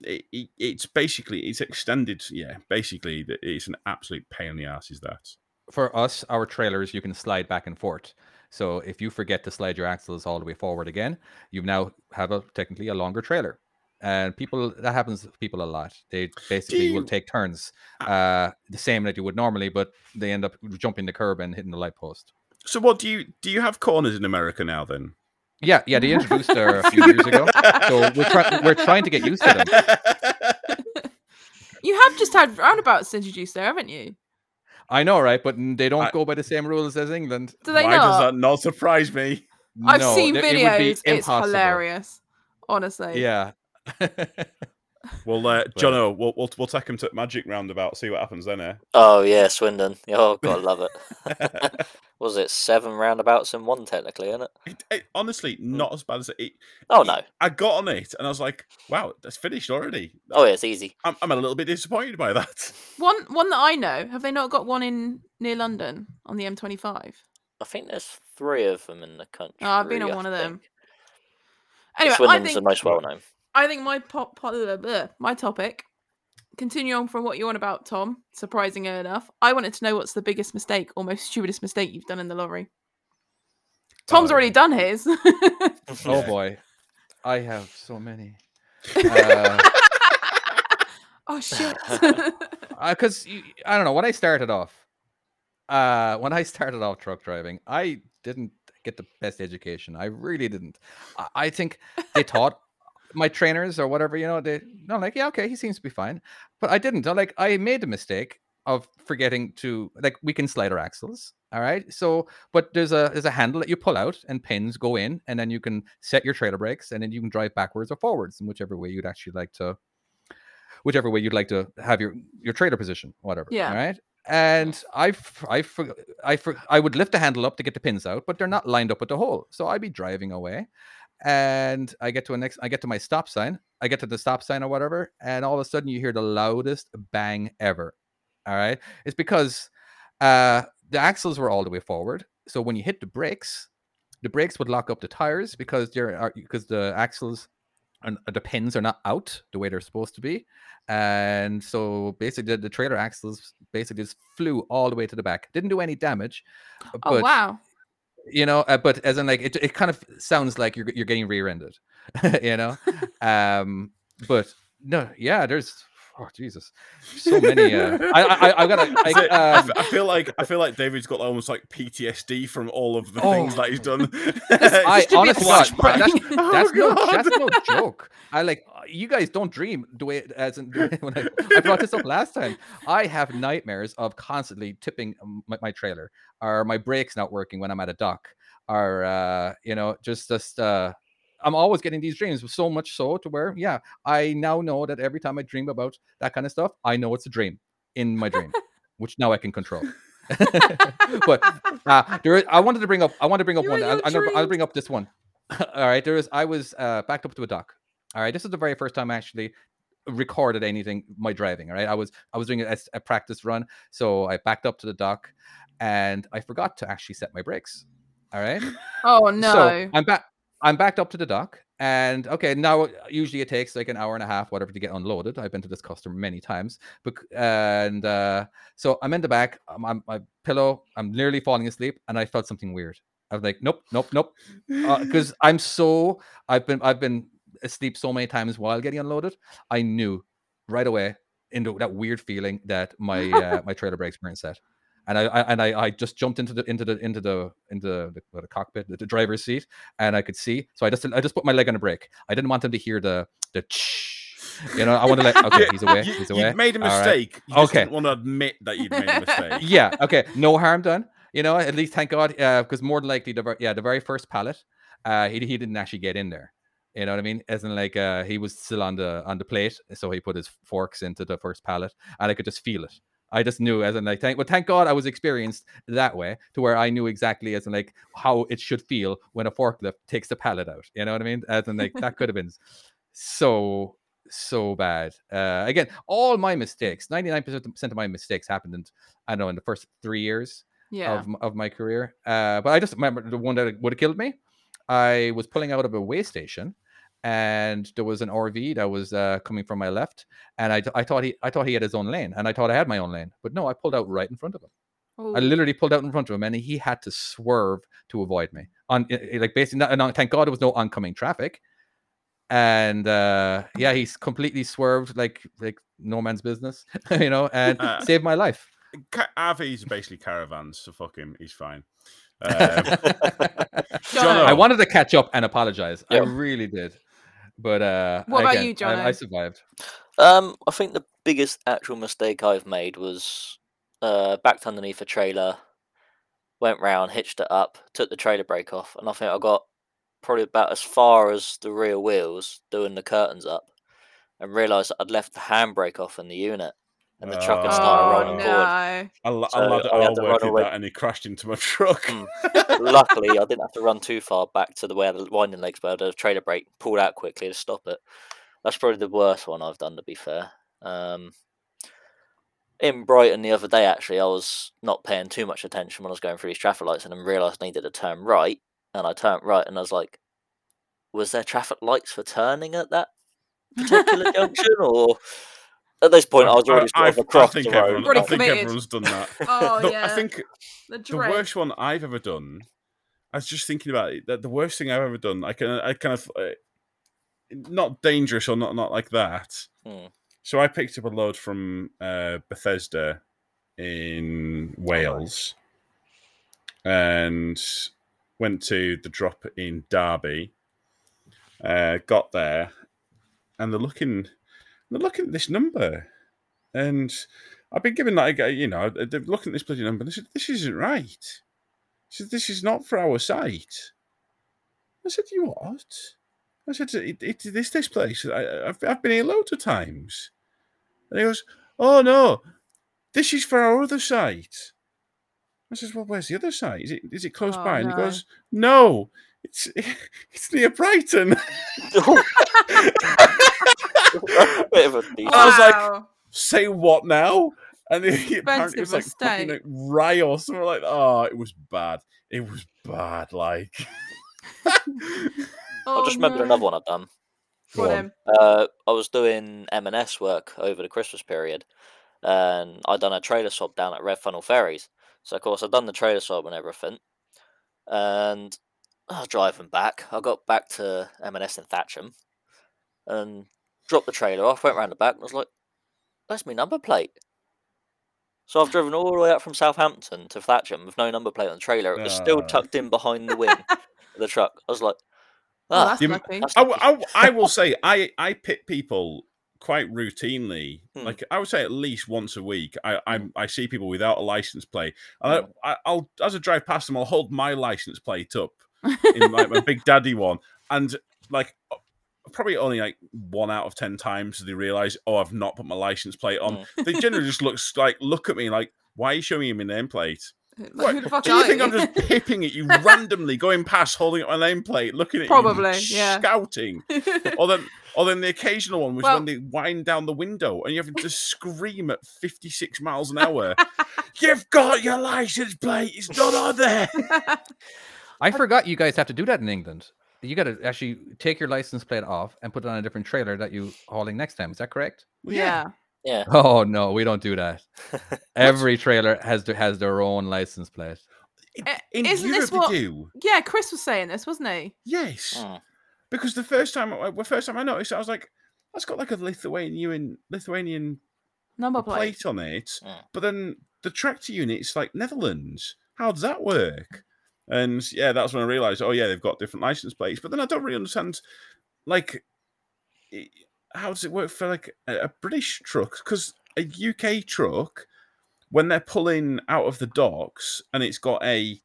it, it, it's basically it's extended. Yeah, basically, it's an absolute pain in the ass. Is that? For us, our trailers you can slide back and forth. So if you forget to slide your axles all the way forward again, you now have a technically a longer trailer. And people that happens to people a lot. They basically will take turns, uh, the same that you would normally, but they end up jumping the curb and hitting the light post. So, what do you do? You have corners in America now? Then Yeah, yeah, they introduced her a few years ago. So we're, try- we're trying to get used to them. You have just had roundabouts introduced there, haven't you? I know, right? But they don't I- go by the same rules as England. Do they Why does that not surprise me? I've No, seen th- it videos. It's hilarious. Honestly. Yeah. Well, uh, But- Jono, we'll, we'll we'll take him to Magic Roundabout, see what happens then. Eh? Oh yeah, Swindon. Oh god, love it. Was it seven roundabouts in one technically, isn't it? It- it- honestly, not as bad as it. it- Oh it- no. I got on it and I was like, "Wow, that's finished already." Oh yeah, it's easy. I'm, I'm a little bit disappointed by that. One one that I know. Have they not got one in near London on the M25? I think there's three of them in the country. Oh, I've been on I one of them. think. Anyway, I Swindon's think the most well known. I think my pop, pop blah, blah, my topic. Continue on from what you want about Tom. Surprising enough, I wanted to know what's the biggest mistake or most stupidest mistake you've done in the lorry. Tom's Oh. already done his. Oh boy, I have so many. Uh, oh shit! because I don't know when I started off. Uh, when I started off truck driving, I didn't get the best education. I really didn't. I, I think they taught my trainers or whatever. You know, they no like yeah okay he seems to be fine, but I didn't. I, like I made a mistake of forgetting to like we can slide our axles. All right, so but there's a there's a handle that you pull out and pins go in, and then you can set your trailer brakes, and then you can drive backwards or forwards in whichever way you'd actually like to whichever way you'd like to have your your trailer position, whatever. Yeah. All right. And I for- I, for- I would lift the handle up to get the pins out, but they're not lined up with the hole. So I'd be driving away, and I get to a next. I get to my stop sign. I get to the stop sign or whatever, and all of a sudden you hear the loudest bang ever. All right. It's because uh, the axles were all the way forward. So when you hit the brakes, the brakes would lock up the tires because there are because the axles and the pins are not out the way they're supposed to be. And so basically, the, the trailer axles basically just flew all the way to the back. Didn't do any damage. oh wow! You know, uh, but as in like it, it kind of sounds like you're you're getting rear-ended. you know, um, but no, yeah, there's oh Jesus, so many. Uh, I I I gotta. That's it. I, I, f- um, I feel like I feel like David's got almost like PTSD from all of the Oh. things that he's done. I honestly, that's, Oh, that's no, that's no joke. I like you guys don't dream the way as in, when I, I brought this up last time. I have nightmares of constantly tipping my, my trailer, or my brakes not working when I'm at a dock, or uh, you know, just just uh, I'm always getting these dreams, so much so to where, yeah, I now know that every time I dream about that kind of stuff, I know it's a dream in my dream, which now I can control. but uh, there is, I wanted to bring up. I want to bring up You're one. I, gonna, I'll bring up this one. All right, there is. I was uh, backed up to a dock. All right, this is the very first time I actually recorded anything my driving. All right, I was I was doing a, a practice run, so I backed up to the dock, and I forgot to actually set my brakes. All right. Oh no. So I'm back. I'm backed up to the dock, and okay, now usually it takes like an hour and a half, whatever, to get unloaded. I've been to this customer many times, but and uh, so I'm in the back. I'm, I'm my pillow. I'm nearly falling asleep, and I felt something weird. I was like, nope, nope, nope, because I'm so I've been I've been asleep so many times while getting unloaded. I knew right away into that weird feeling that my uh, my trailer brakes weren't set and I, I and I, I just jumped into the into the into the into the, the cockpit, the, the driver's seat, and I could see. So I just I just put my leg on the brake. I didn't want them to hear the the. Ch- You know, I want to let. Okay, he's away. You, He's you away. made a right. mistake. You just Okay. didn't want to admit that you'd made a mistake. Yeah. Okay. No harm done. You know, at least thank God, because more than likely, the yeah, the very first pallet, uh, he he didn't actually get in there. You know what I mean? Isn't like, uh, he was still on the on the plate, so he put his forks into the first pallet, and I could just feel it. I just knew, as in, like, thank well, thank God, I was experienced that way, to where I knew exactly, as in, like, how it should feel when a forklift takes the pallet out. You know what I mean? As in, like, that could have been so so bad. Uh, again, all my mistakes, ninety nine percent of my mistakes happened in, I don't know, in the first three years yeah. of, of my career. Uh, but I just remember the one that would have killed me. I was pulling out of a way station, and there was an RV that was uh, coming from my left, and I, I thought he I thought he had his own lane, and I thought I had my own lane, but no, I pulled out right in front of him. I literally pulled out in front of him, and he had to swerve to avoid me. On i- i- like basically, not, and thank God there was no oncoming traffic. And uh, yeah, he's completely swerved like like no man's business, you know, and Uh, saved my life. Ca- RVs are basically caravans, so fuck him. He's fine. Um, Jono. I wanted to catch up and apologize. I really did, but uh, What about again, you, I, I survived. Um, I think the biggest actual mistake I've made was uh, backed underneath a trailer, went round, hitched it up, took the trailer brake off, and I think I got probably about as far as the rear wheels doing the curtains up, and realised that I'd left the handbrake off in the unit, and the truck had started Oh rolling no. a, la- So a lad at I had to run away. that and he crashed into my truck. Mm. Luckily, I didn't have to run too far back to the where the winding legs were. The trailer brake pulled out quickly to stop it. That's probably the worst one I've done, to be fair. Um, in Brighton the other day, actually, I was not paying too much attention when I was going through these traffic lights and then realised I needed to turn right. And I turned right and I was like, was there traffic lights for turning at that particular junction? Or at this point, I was already sort I, of across I think the road. everyone, I think everyone's done that. Oh The- yeah. I think the the worst one I've ever done. I was just thinking about it. That the worst thing I've ever done. I can. I kind of. Uh, not dangerous or not not like that. Hmm. So I picked up a load from uh, Bethesda in Wales, and went to the drop in Derby. Uh, got there, and they're looking, they're looking at this number, and I've been given like you know they're looking at this bloody number. And they said this isn't right. They said this is not for our site. I said you what? I said it, it, this this place. I, I've I've been here loads of times. And he goes, oh no, this is for our other site. I says, well, where's the other site? Is it is it close Oh, by? And no. he goes, no, it's it's near Brighton. Bit of a decent- I was like, say what now? And he, apparently it was like Expensive fucking like Rye or something like Oh, it was bad. It was bad. Like I just Oh, remembered no. another one I've done. Go on. Uh, I was doing M&S work over the Christmas period, and I'd done a trailer swap down at Red Funnel Ferries. So of course I'd done the trailer swap and everything, and I was driving back. I got back to M&S in Thatcham, and dropped the trailer off. Went round the back and was like, "That's my number plate." So I've driven all the way up from Southampton to Thatcham with no number plate on the trailer. It was still Ah. tucked in behind the wing of the truck. I was like, Oh, "Ah, that's You- lucky. that's I, lucky." w- I w- I will say I I pit people quite routinely. Hmm. Like I would say at least once a week. I I, I see people without a license plate. And I, I, I'll as I drive past them, I'll hold my license plate up in like my big daddy one, and like probably only like one out of ten times do they realize, oh, I've not put my license plate on. Mm. They generally just looks like look at me like, why are you showing me my nameplate? Like, What, who the fuck do you think? I'm just pipping at you randomly, going past, holding up my nameplate, looking at you, Probably, you, yeah. scouting? or then, or then the occasional one was Well- when they wind down the window and you have to scream at 56 miles an hour. You've got your license plate. It's not on there. I forgot you guys have to do that in England. You got to actually take your license plate off and put it on a different trailer that you hauling next time. Is that correct? Well, yeah. Yeah. Oh no, we don't do that. Every trailer has to, has their own license plate. In, Eh, in isn't Europe, this what- they do. Yeah, Chris was saying this, wasn't he? Yes. Mm. Because the first time, I- the first time I noticed, I was like, that's got like a Lithuanian Lithuanian Number plate. plate on it. Mm. But then the tractor unit is like Netherlands. How does that work? And yeah, that's when I realized, oh yeah, they've got different license plates. But then I don't really understand, like, how does it work for like a, British truck? Because a UK truck, when they're pulling out of the docks and it's got a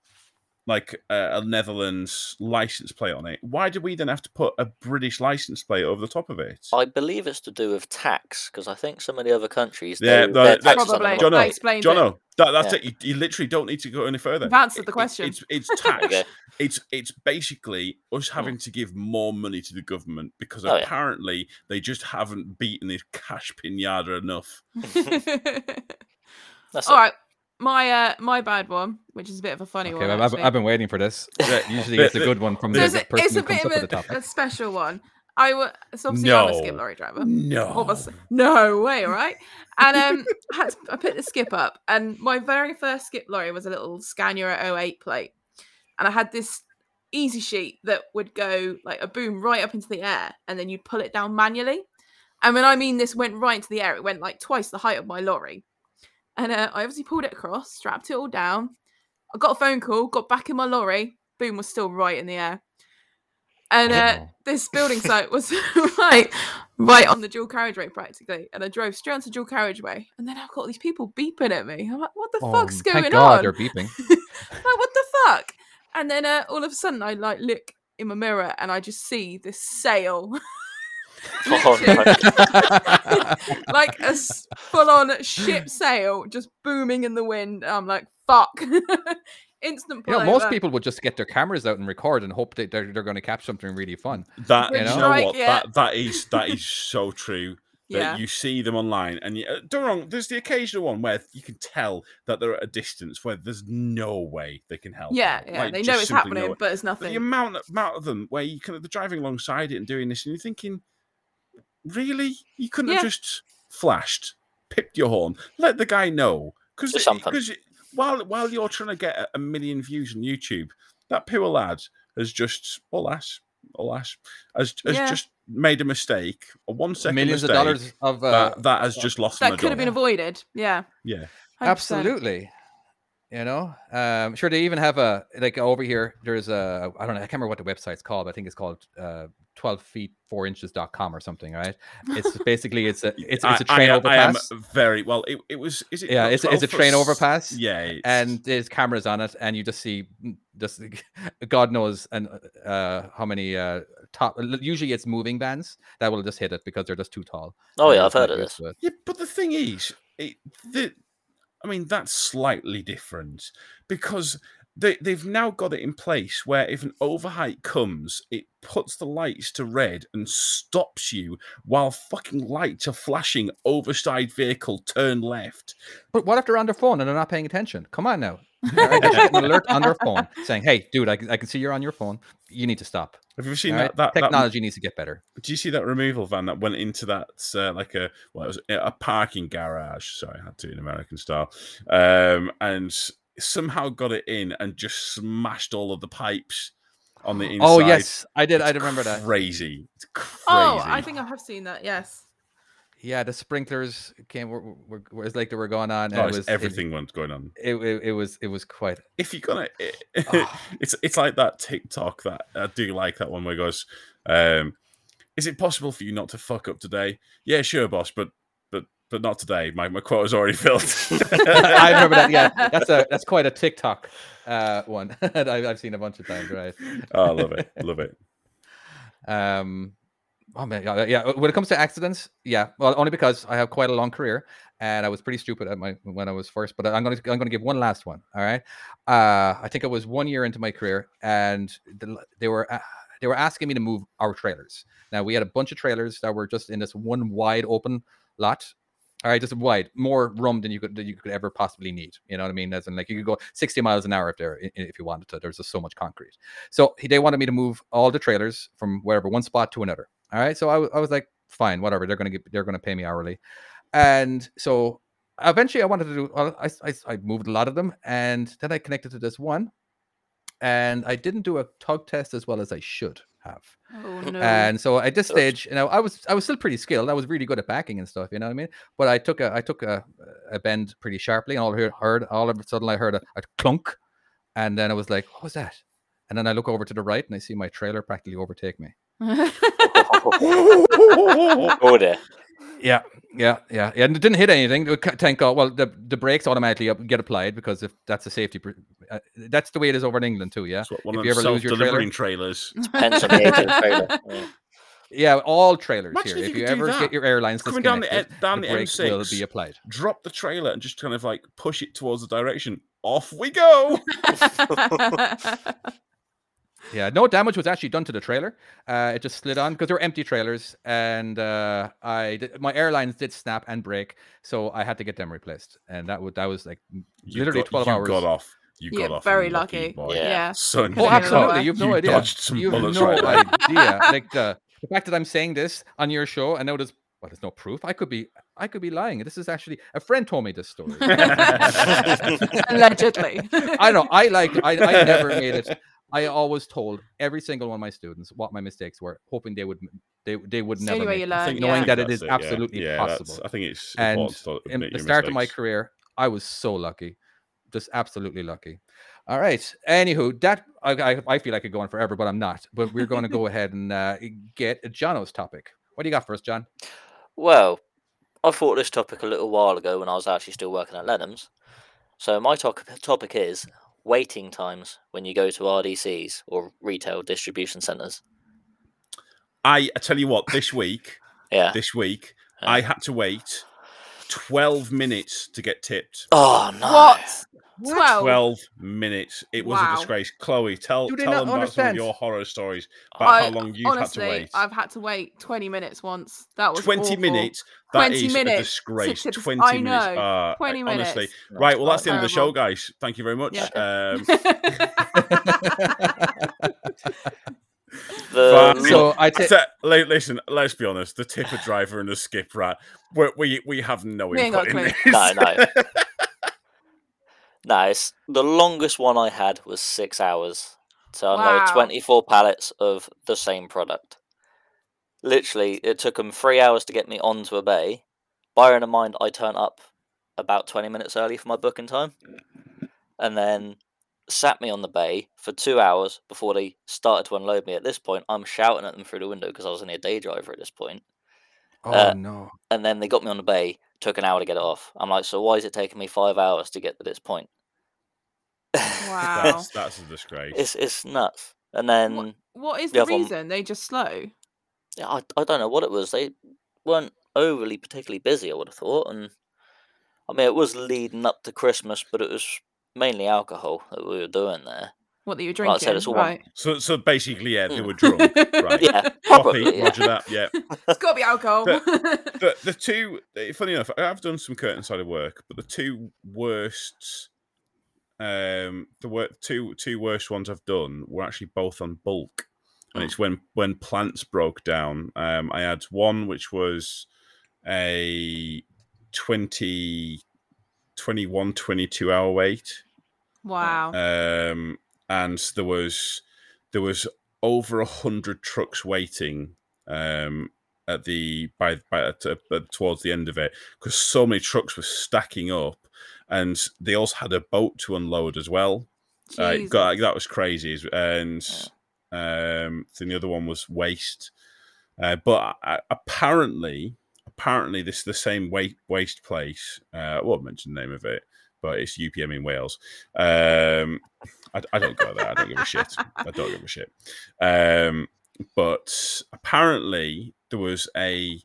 like a, a Netherlands license plate on it, why do we then have to put a British license plate over the top of it? I believe it's to do with tax because I think some of the other countries, Yeah, they, no, their that- tax Probably. on Jono, That explains it. Jono, that, that's Yeah. it. You, you literally don't need to go any further. You've answered the It- it- question. it's it's tax. you it's it's basically us hmm. having to give more money to the government because Oh, yeah. apparently they just haven't beaten this cash pinata enough. That's All it. right, my uh, my bad one, which is a bit of a funny Okay, one. I've. I've been waiting for this. Usually it's a good one from the- the, So it's, the a, person it's a who comes bit up with of the a, topic. a special one. I was so obviously I'm a skip lorry driver. No, All no way, right? And um, I, had to, I picked the skip up, and my very first skip lorry was a little Scania 08 plate, and I had this easy sheet that would go like a boom right up into the air, and then you'd pull it down manually. And when I mean this went right into the air, it went like twice the height of my lorry. And uh, I obviously pulled it across, strapped it all down. I got a phone call, got back in my lorry, boom was still right in the air. And uh, this building site was right, right on the dual carriageway practically. And I drove straight onto dual carriageway, and then I've got these people beeping at me. I'm like, what the Oh, fuck's going thank God on? they're beeping. like, what the fuck? And then uh, all of a sudden, I like look in my mirror and I just see this sail, Oh, no. like a full on ship sail, just booming in the wind. I'm like, fuck. Instant You know, most people would just get their cameras out and record and hope that they're, they're going to catch something really fun. that Wind you know, what? yeah. That that is that is so true. That Yeah. you see them online, and you, uh, don't wrong. There's the occasional one where you can tell that they're at a distance where there's no way they can help. Yeah, out. yeah, Like, they know it's simply no happening, but it's But the nothing. amount amount of them where you kind of they're driving alongside it and doing this, and you're thinking, really, you couldn't have just flashed, pipped your horn, let the guy know, because because while while you're trying to get a- a million views on YouTube, that poor lad has just alas, alas, has, has Yeah. just made a mistake, a one second Millions mistake, of dollars of uh, that, that has just lost That could have been avoided. Yeah. Yeah, 100%. absolutely. You know, um, sure they even have a like over here. There's a I don't know. I can't remember what the website's called. But I think it's called uh, 12 feet 4 inches.com or something. Right? It's basically it's a it's, it's a I- train I, I overpass. am very well. It, it was. Is it? yeah, it's, it's a train overpass. Yeah, it's- and there's cameras on it, and you just see mm, just God knows and uh, how many uh, top. Usually, it's moving bands that will just hit it because they're just too tall. Oh yeah, I've heard of this. to it. Yeah, but the thing is, it, the, I mean, that's slightly different because they, they've now got it in place where if an overheight comes, it puts the lights to red and stops you while fucking lights are flashing. Oversized vehicle, turn left. But what if they're on their phone and they're not paying attention? Come on now. Alright, they should get an alert on their phone saying, "Hey, dude, I, can- I can see you're on your phone. You need to stop." Have you ever seen that, that, that? Technology needs to get better. Do you see that removal van that went into that uh, like a well, it was a parking garage? Sorry, I had to in American style, um, and somehow got it in and just smashed all of the pipes on the oh, inside. Oh yes, I did. I It's remember that. Crazy. It's oh, crazy. Oh, I think I have seen that. Yes. Yeah, the sprinklers came. Were, were, were, it was like they were going on. And Oh, it was everything went going on. It, it, it was it was quite. If you're gonna, Oh. it's it's like that TikTok that I do like that one where it goes, um, "Is it possible for you not to fuck up today?" Yeah, sure, boss, but but not today. My my quota's already filled. I remember that. Yeah, that's a that's quite a TikTok uh, one I've, I've seen a bunch of times. Right. oh, I love it, love it. Um, oh man, yeah. When it comes to accidents, yeah. Well, only because I have quite a long career, and I was pretty stupid at my when I was first. But I'm gonna I'm gonna give one last one. All right. Uh, I think it was one year into my career, and the, they were. Uh, they were asking me to move our trailers. Now we had a bunch of trailers that were just in this one wide open lot all right, just wide, more room than you could than you could ever possibly need. You know what I mean? As in, like you could go 60 miles an hour if there if you wanted to. There's just so much concrete. So they wanted me to move all the trailers from wherever one spot to another. All right, so I, I was like, fine, whatever. They're gonna get they're gonna pay me hourly, and so eventually I wanted to do. I, I I moved a lot of them, and then I connected to this one, and I didn't do a tug test as well as I should have. Oh no. And so at this stage, you know, I was I was still pretty skilled. I was really good at backing and stuff, you know what I mean? But I took a I took a, a bend pretty sharply, and all I heard, heard all of a sudden I heard a, a clunk, and then I was like, what was that? And then I look over to the right and I see my trailer practically overtake me. oh dear. Yeah, yeah, yeah, yeah. And it didn't hit anything. Thank God. Well, the, the brakes automatically get applied because if that's a safety, pr- uh, that's the way it is over in England too. Yeah, That's what one If you them ever lose your self-delivering trailers. Depends on the age of the trailer. Yeah. yeah. All trailers Imagine here. if If you you could do ever that. get your airlines Coming down the disconnected, down the the brakes will M6. be applied. Drop the trailer and just kind of like push it towards the direction. Off we go. Yeah, no damage was actually done to the trailer. Uh, it just slid on because they were empty trailers, and uh, I did, my airlines did snap and break, so I had to get them replaced, and that would that was like You literally got- twelve you hours. got off. You Yeah, got off. very unlucky, lucky. Yeah. yeah. Son, Oh, absolutely! You've no You idea. dodged some You've bullets no right idea. Like the the fact that I'm saying this on your show, and now there's well, there's no proof. I could be I could be lying. This is actually a friend told me this story. Allegedly. I know. I like. I, I never made it. I always told every single one of my students what my mistakes were, hoping they would they they would It's never only way make you learn. knowing yeah. that it That's is yeah. absolutely Yeah, that's- possible. I think it's And important to in the your start of my career, I was so lucky, just absolutely lucky. All right. Anywho, that I, I, I feel I could go on forever, but I'm not. But we're going to go ahead and uh, get Jono's topic. What do you got for us, John? Well, I thought this topic a little while ago when I was actually still working at Lenham's. So my to- topic is waiting times when you go to RDCs or retail distribution centres. I, I tell you what, this week, Yeah. this week, Yeah. I had to wait 12 minutes to get tipped. Oh no! What? Twelve. 12 minutes. It was Wow. a disgrace. Chloe, tell, tell them about some of your horror stories about I- how long you've honestly, had to wait. I've had to wait 20 minutes once. That was 20 awful. minutes. That 20 is minutes a disgrace. to- to- 20 I minutes. know, Uh, 20 I- Honestly. minutes. Right, well, that's the end of the show, guys. Thank you very much. Yeah. Um, The, So I I said- li- listen, let's be honest. The tipper driver and the skip rat, we we, we have no We input in this. No, no. no, it's, the longest one I had was six hours to unload Wow. 24 pallets of the same product. Literally, it took them three hours to get me onto a bay. Bearing in mind, I turned up about 20 minutes early for my booking time. And then sat me on the bay for two hours before they started to unload me. At this point, I'm shouting at them through the window because I was only a day driver at this point. Oh uh, no. and then they got me on the bay. Took an hour to get it off. I'm like, so why is it taking me five hours to get to this point? Wow. That's, that's a disgrace. it's it's nuts. And then what is the the other one- reason? They just slow. yeah, I I don't know what it was. They weren't overly particularly busy. I would have thought, and I mean it was leading up to Christmas, but it was mainly alcohol that we were doing there. What that you're Like I drinking, said, it's all one- right? So, so basically, yeah, they Mm. were drunk. Right. Yeah, Copy, probably. Yeah. Roger that. Yeah. It's got to be alcohol. the the two eh, funny enough i've done some curtainsider work but the two worst um the wor- two two worst ones i've done were actually both on bulk and Mm. it's when when plants broke down um i had one which was a 20 21 22 hour wait wow. um, and there was there was over a hundred trucks waiting um, at the by by at, uh, towards the end of it because so many trucks were stacking up, and they also had a boat to unload as well. Uh. God, that was crazy, and um, then the other one was waste. Uh, but uh, apparently, apparently, this is the same waste waste place. Uh, I won't mention the name of it, but it's UPM in Wales. Um, I, I don't go there. I don't give a shit. I don't give a shit. Um, but apparently there was a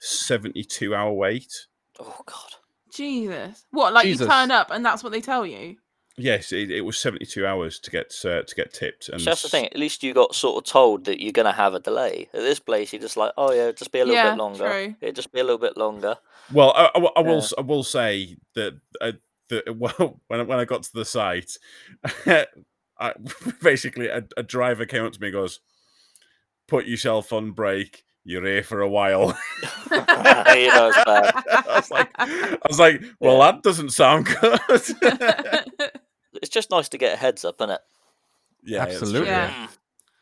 72 hour wait. Oh God. Jesus. What? Like Jesus. you turn up and that's what they tell you? Yes, it, it was 72 hours to get uh, to get tipped. And So that's the thing. At least you got sort of told that you're going to have a delay. At this place, you're just like, oh yeah, just be a little Yeah, bit longer. true. Yeah, just be a little bit longer. Well, I, I, I will. Yeah. s- I will say that. Uh, that well, when I, when I got to the site, I, basically a, a driver came up to me and goes, "Put yourself on break. You're here for a while." you know it's. I was like, I was like, well, Yeah. that doesn't sound good. It's just nice to get a heads up, isn't it? yeah. Absolutely. Yeah.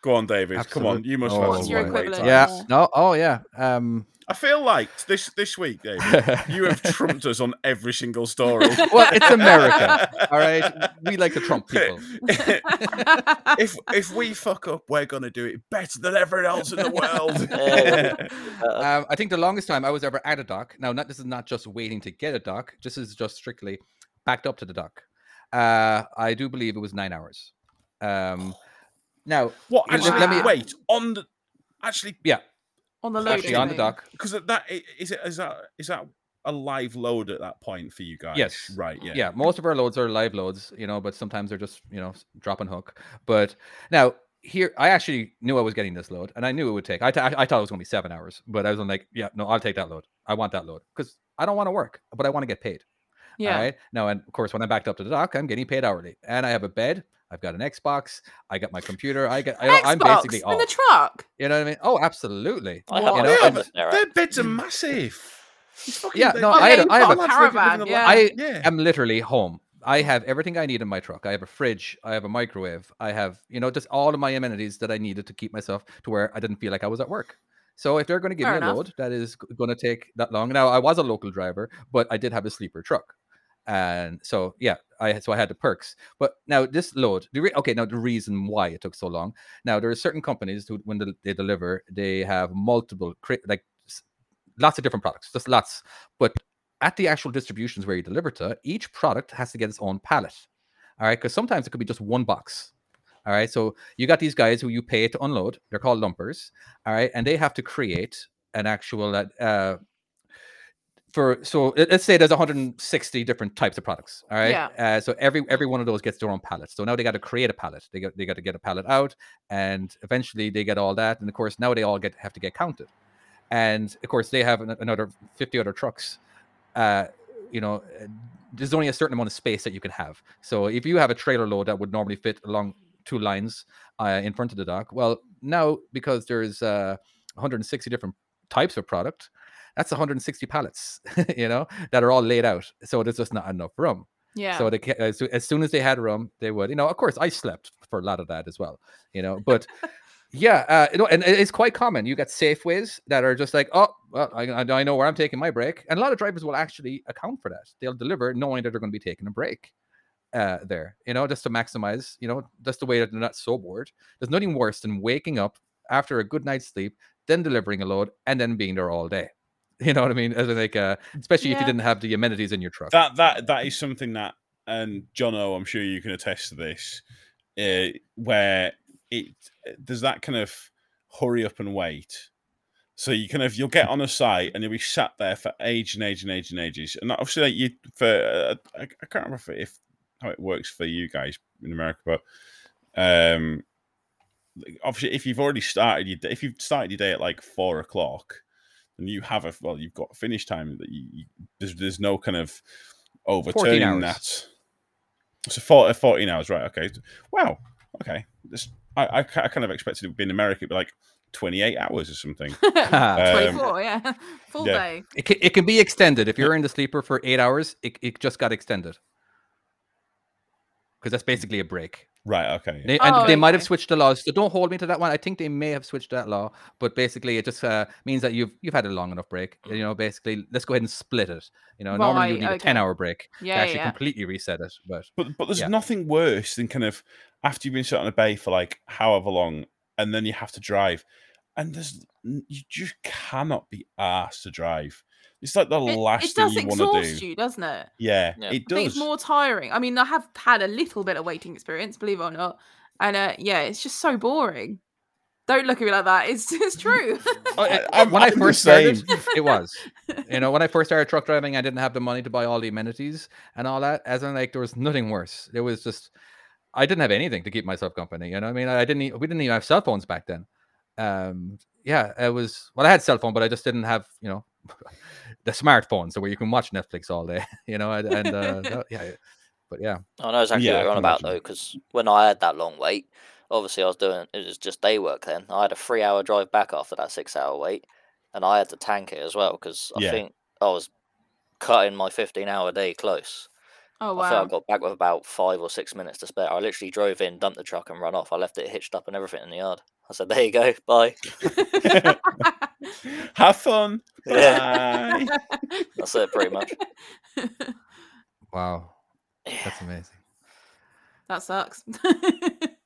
Go on, David. Come on, you must Oh, have What's some your long equivalent? times. Yeah. Yeah. No. Oh yeah. Um. I feel like this this week, David, you have trumped us on every single story. well, it's America. All right. We like to trump people. if if we fuck up, we're gonna do it better than everyone else in the world. Um, I think the longest time I was ever at a dock. Now, not this is not just waiting to get a dock. This is just strictly backed up to the dock. Uh, I do believe it was nine hours. Um, now, what? Actually, let me- wait on the actually yeah, on the loading. actually on the dock. because that is it. Is that is that a live load at that point for you guys? Yes. Right. Yeah. Yeah. most of our loads are live loads, you know, but sometimes they're just you know s- drop and hook. But now here, I actually knew I was getting this load, and I knew it would take. I, I thought it was going to be seven hours, but I was like, yeah, no, I'll take that load. I want that load because I don't want to work, but I want to get paid. Yeah. All right. Now, and of course, when I'm backed up to the dock, I'm getting paid hourly, and I have a bed. I've got an Xbox. I got my computer. I get. I, I'm Xbox basically in all. the truck. You know what I mean? Oh, absolutely. I have You know, friend and- Their beds are massive. Fucking- Yeah, no, I had they've I have a caravan, yeah. I yeah. am literally home. I have everything I need in my truck. I have a fridge. I have a microwave. I have, you know, just all of my amenities that I needed to keep myself to where I didn't feel like I was at work. So if they're going to give Fair me enough. a load that is going to take that long, now I was a local driver, but I did have a sleeper truck, and so yeah, I so I had the perks. But now this load, the re- okay, now the reason why it took so long. Now there are certain companies who, when they- deliver, they have multiple like lots of different products, just lots. But at the actual distributions where you deliver to, each product has to get its own pallet. All right, because sometimes it could be just one box. All right, so you got these guys who you pay to unload. They're called lumpers. All right, and they have to create an actual uh, uh, for so let- let's say there's 160 different types of products. All right, Yeah. uh, so every every one of those gets their own pallet. So now they got to create a pallet. They got they got to get a pallet out, and eventually they get all that. And of course now they all get have to get counted. And of course they have an, another 50 other trucks uh, you know, uh, there's only a certain amount of space that you can have. So if you have a trailer load that would normally fit along two lines uh, in front of the dock, well, now because there's uh, 160 different types of product, that's 160 pallets, you know, that are all laid out. So there's just not enough room. Yeah. So they as, as soon as they had room, they would, you know, of course, I slept for a lot of that as well, you know, but. Yeah, uh, you know, and it's quite common. You got Safeways that are just like, oh, well, I, I I know where I'm taking my break, and a lot of drivers will actually account for that. They'll deliver knowing that they're going to be taking a break uh, there, you know, just to maximize, you know, just the way that they're not so bored. There's nothing worse than waking up after a good night's sleep, then delivering a load, and then being there all day. You know what I mean? As in, like, uh, especially if you didn't have the amenities in your truck. that that that is something that and Jono, I'm sure you can attest to this, uh, where it there's that kind of hurry up and wait. So you kind of you'll get on a site and you'll be sat there for age and age and age and ages, and obviously like you for uh, I, I can't remember if, if how it works for you guys in America, but um, obviously if you've already started your day, if you've started your day at like four o'clock, then you have a well you've got a finish time that you, you there's there's no kind of overturning hours. that. So four, uh, 14 hours, right? Okay. Wow. Okay. This I, I, I kind of expected it would be in America, it'd like 28 hours or something. Um, 24, yeah. Full yeah. day. It can, it can be extended. If you're in the sleeper for eight hours, it, it just got extended. Because that's basically a break. Right. Okay. They, and Oh, they might have switched the laws, so don't hold me to that one. I think they may have switched that law, but basically it just uh, means that you've you've had a long enough break. You know, basically, let's go ahead and split it. You know, normally you Right, need a ten hour break Yeah, to actually yeah. completely reset it. But But but there's Yeah. nothing worse than kind of after you've been sat on a bay for like however long, and then you have to drive, and there's you just cannot be asked to drive. It's like the It, last it does thing you want to exhaust do. you, doesn't it? Yeah, Yeah. it I think does. it's more tiring. I mean, I have had a little bit of waiting experience, believe it or not. And uh, yeah, it's just so boring. Don't look at me like that. It's it's true. I- I'm- when I first started, it was. You know, when I first started truck driving, I didn't have the money to buy all the amenities and all that. As in, like, there was nothing worse. It was just, I didn't have anything to keep myself company. You know, what I mean, I didn't. e- We didn't even have cell phones back then. Um, yeah, it was. Well, I had cell phone, but I just didn't have, you know, the smartphones, so where you can watch Netflix all day. You know, and, and uh, that- yeah, but yeah, I know exactly Yeah, what you're on about though, because when I had that long wait, obviously I was doing it was just day work then. I had a three hour drive back after that six hour wait, and I had to tank it as well because I Yeah. think I was cutting my 15 hour day close. Oh I think I got back with about five or six minutes to spare. I literally drove in, dumped the truck, and run off. I left it hitched up and everything in the yard. I said, "There you go, bye." Have fun. Yeah. Bye. That's it, pretty much. wow, that's amazing. that sucks.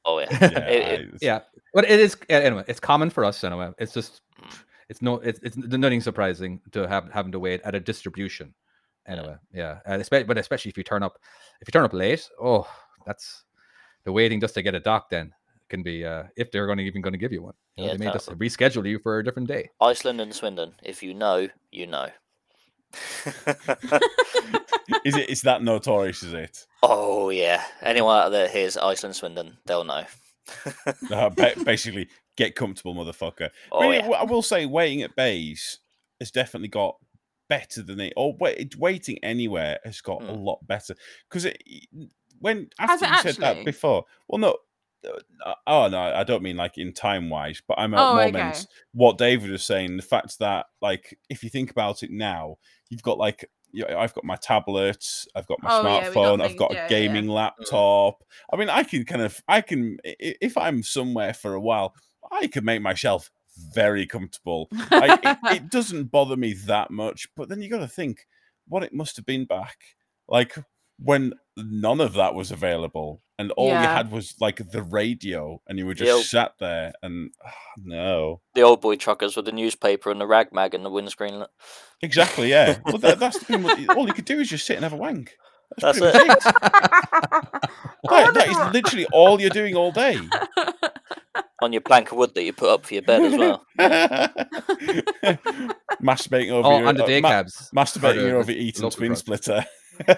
Oh yeah. Yeah, It- it- yeah but it is anyway it's common for us anyway it's just Mm. it's no it's, it's nothing surprising to have having to wait at a distribution anyway yeah and especially but especially if you turn up if you turn up late oh that's the waiting just to get a doc then can be uh if they're going to even going to give you one you know, Yeah, they may just reschedule you for a different day Iceland and Swindon. If you know, you know. is it? Is that notorious? Is it? oh yeah. Anyone out there hears Iceland, Swindon, they'll know. Uh, ba- basically, get comfortable, motherfucker. Oh Really, yeah. I will say, waiting at bays has definitely got better than it. Or wait, waiting anywhere has got a Mm. lot better because it when Has after it you said that before. Well, no. Uh, Oh no, I don't mean like in time wise, but I'm Oh, moments okay. what David was saying. The fact that, like, if you think about it now, you've got like, I've got my tablets, I've got my Oh, yeah, got smartphone, I've got yeah, a yeah. gaming laptop. I mean, I can kind of, I can, i- i- if I'm somewhere for a while, I can make myself very comfortable. I, it, it doesn't bother me that much, but then you got to think what it must have been back, like when none of that was available, and all you had was like the radio, and you were The just old- sat there, and ah, no, The old boy truckers with the newspaper and the rag mag and the windscreen. exactly, yeah. well, that, that's the thing. All you could do is just sit and have a wank. That's pretty it. much That- that is literally all you're doing all day. On your plank of wood that you put up for your bed as well. masturbating over oh your, on the uh, day ma- cabs masturbating over the eating twin truck. splitter.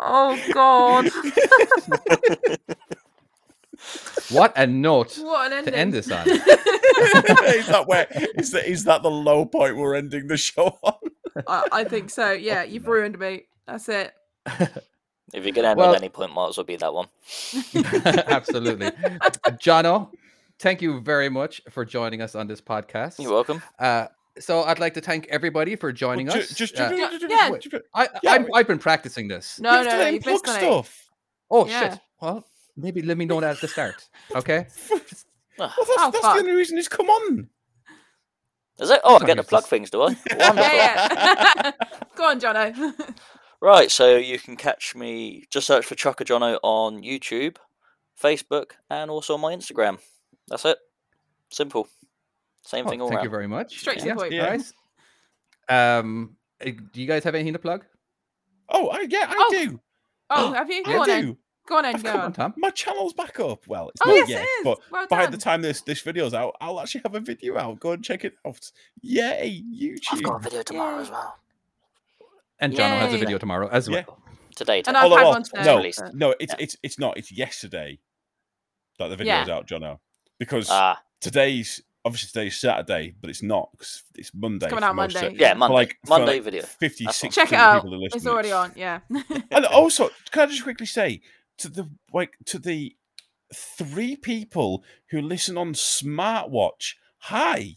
oh god. what a note What an ending. to end this on is that where is that is that the low point we're ending the show on? I, I think so. Yeah, you've ruined me. That's it. If you're gonna end Well- on any point, might as well be that one. absolutely jono thank you very much for joining us on this podcast You're welcome. Uh, so I'd like to thank everybody for joining Well, ju- us. Just, Uh, ju- ju- ju- yeah. ju- ju- I, yeah, I, we- I've been practicing this. No, you no, no. let You've plug missed on it. stuff. Oh Yeah. shit! Well, maybe let me know that at the start. Okay. Well, that's, Oh, that's the only reason he's come on. Is it? Oh, I get to plug things, do I? Wonderful. Yeah, yeah. Go on, Jono. Right, so you can catch me. Just search for Trucker Jono on YouTube, Facebook, and also on my Instagram. That's it. Simple. Same Oh, thing all thank around. you very much. Straight to the point. Yeah. Nice. Um, uh, do you guys have anything to plug? Oh, I, yeah, I Oh, do. Oh, have you? Go I on then. do. Go on then. Go Come on, on. Tom. My channel's back up. Well, it's Oh, not yes, yet, it is. but Well by done. the time this this video's out, I'll actually have a video out. Go and check it out. Yay, YouTube! I've got a video tomorrow Yay. as well. And Jono has a video tomorrow as Yeah. well. Today. And today. I've Although, had well, one today, no, released. but- no, it's Yeah. it's it's not. It's yesterday that the video's Yeah. out, Jono. Because Ah, today's obviously today's Saturday, but it's not because it's Monday. coming out Monday. Sa- yeah, Yeah. for Monday. like Monday like video. 50, That's fine. 60 Check it out. people are It's already on. Yeah. And also, can I just quickly say to the like to the three people who listen on smartwatch, hi,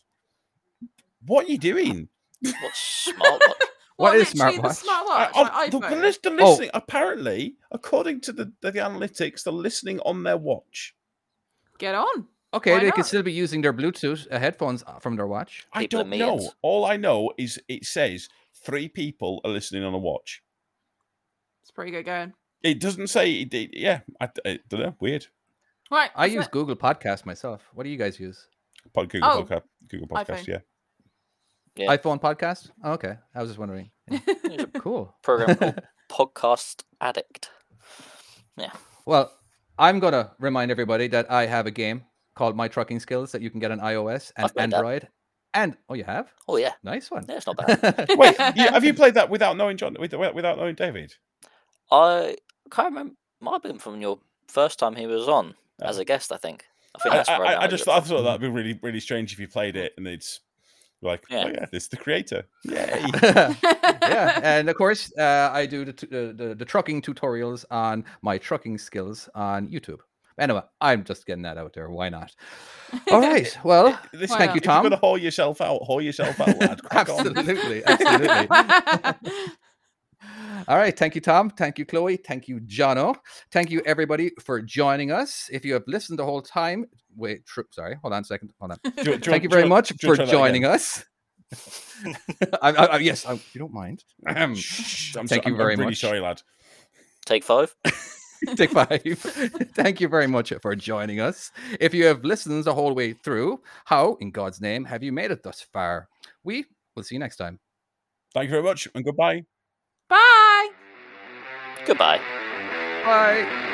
what are you doing? What's smartwatch? What is literally The smartwatch? smartwatch. Uh, my oh, the, iPhone. lis- Oh. listening apparently, according to the, the analytics, they're listening on their watch. Get on. Okay, Why they could still be using their Bluetooth uh, headphones uh, from their watch. I People don't know. millions. All I know is it says three people are listening on a watch. It's pretty good going. It doesn't say. It, it- yeah, I, I don't know. Weird. Right. I that's use it. Google Podcast myself. What do you guys use? Pod, Google, Oh, podcast, Google Podcast. iPhone. Yeah. Yeah. iPhone podcast? Oh, okay, I was just wondering. Yeah, Cool. Program called Podcast Addict. Yeah. Well, I'm gonna remind everybody that I have a game called My Trucking Skills that you can get on iOS and I've that. Android. And oh, you have Oh yeah, nice one. yeah, it's not bad. Wait, you, have you played that without knowing John? Without knowing David? I can't remember. Might have been from your first time he was on as Oh. a guest. I think. I think I, that's right. I, I just thought, I thought that'd be really, really strange if you played it and it's like, Yeah. oh yeah, this is the creator. Yay! yeah, and of course, uh, I do the, t- the the the trucking tutorials on my trucking skills on YouTube. Anyway, I'm just getting that out there. Why not? All right. Well, Listen, Why thank not? you, if you're gonna haul yourself out, haul yourself out, lad. Absolutely, absolutely. All right. Thank you, Tom. Thank you, Chloe. Thank you, Jono. Thank you, everybody, for joining us. If you have listened the whole time, wait, tr- sorry, hold on a second. Hold on. Do do Thank want- you very want- much do for want to try that joining us. I, I, I- yes, I, you don't mind. I'm Thank so- you I'm- very I'm really much. sorry, lad. Take five. Take five. Thank you very much for joining us. If you have listened the whole way through, how in God's name have you made it thus far? We will see you next time. Thank you very much and goodbye. Bye. Goodbye. Bye.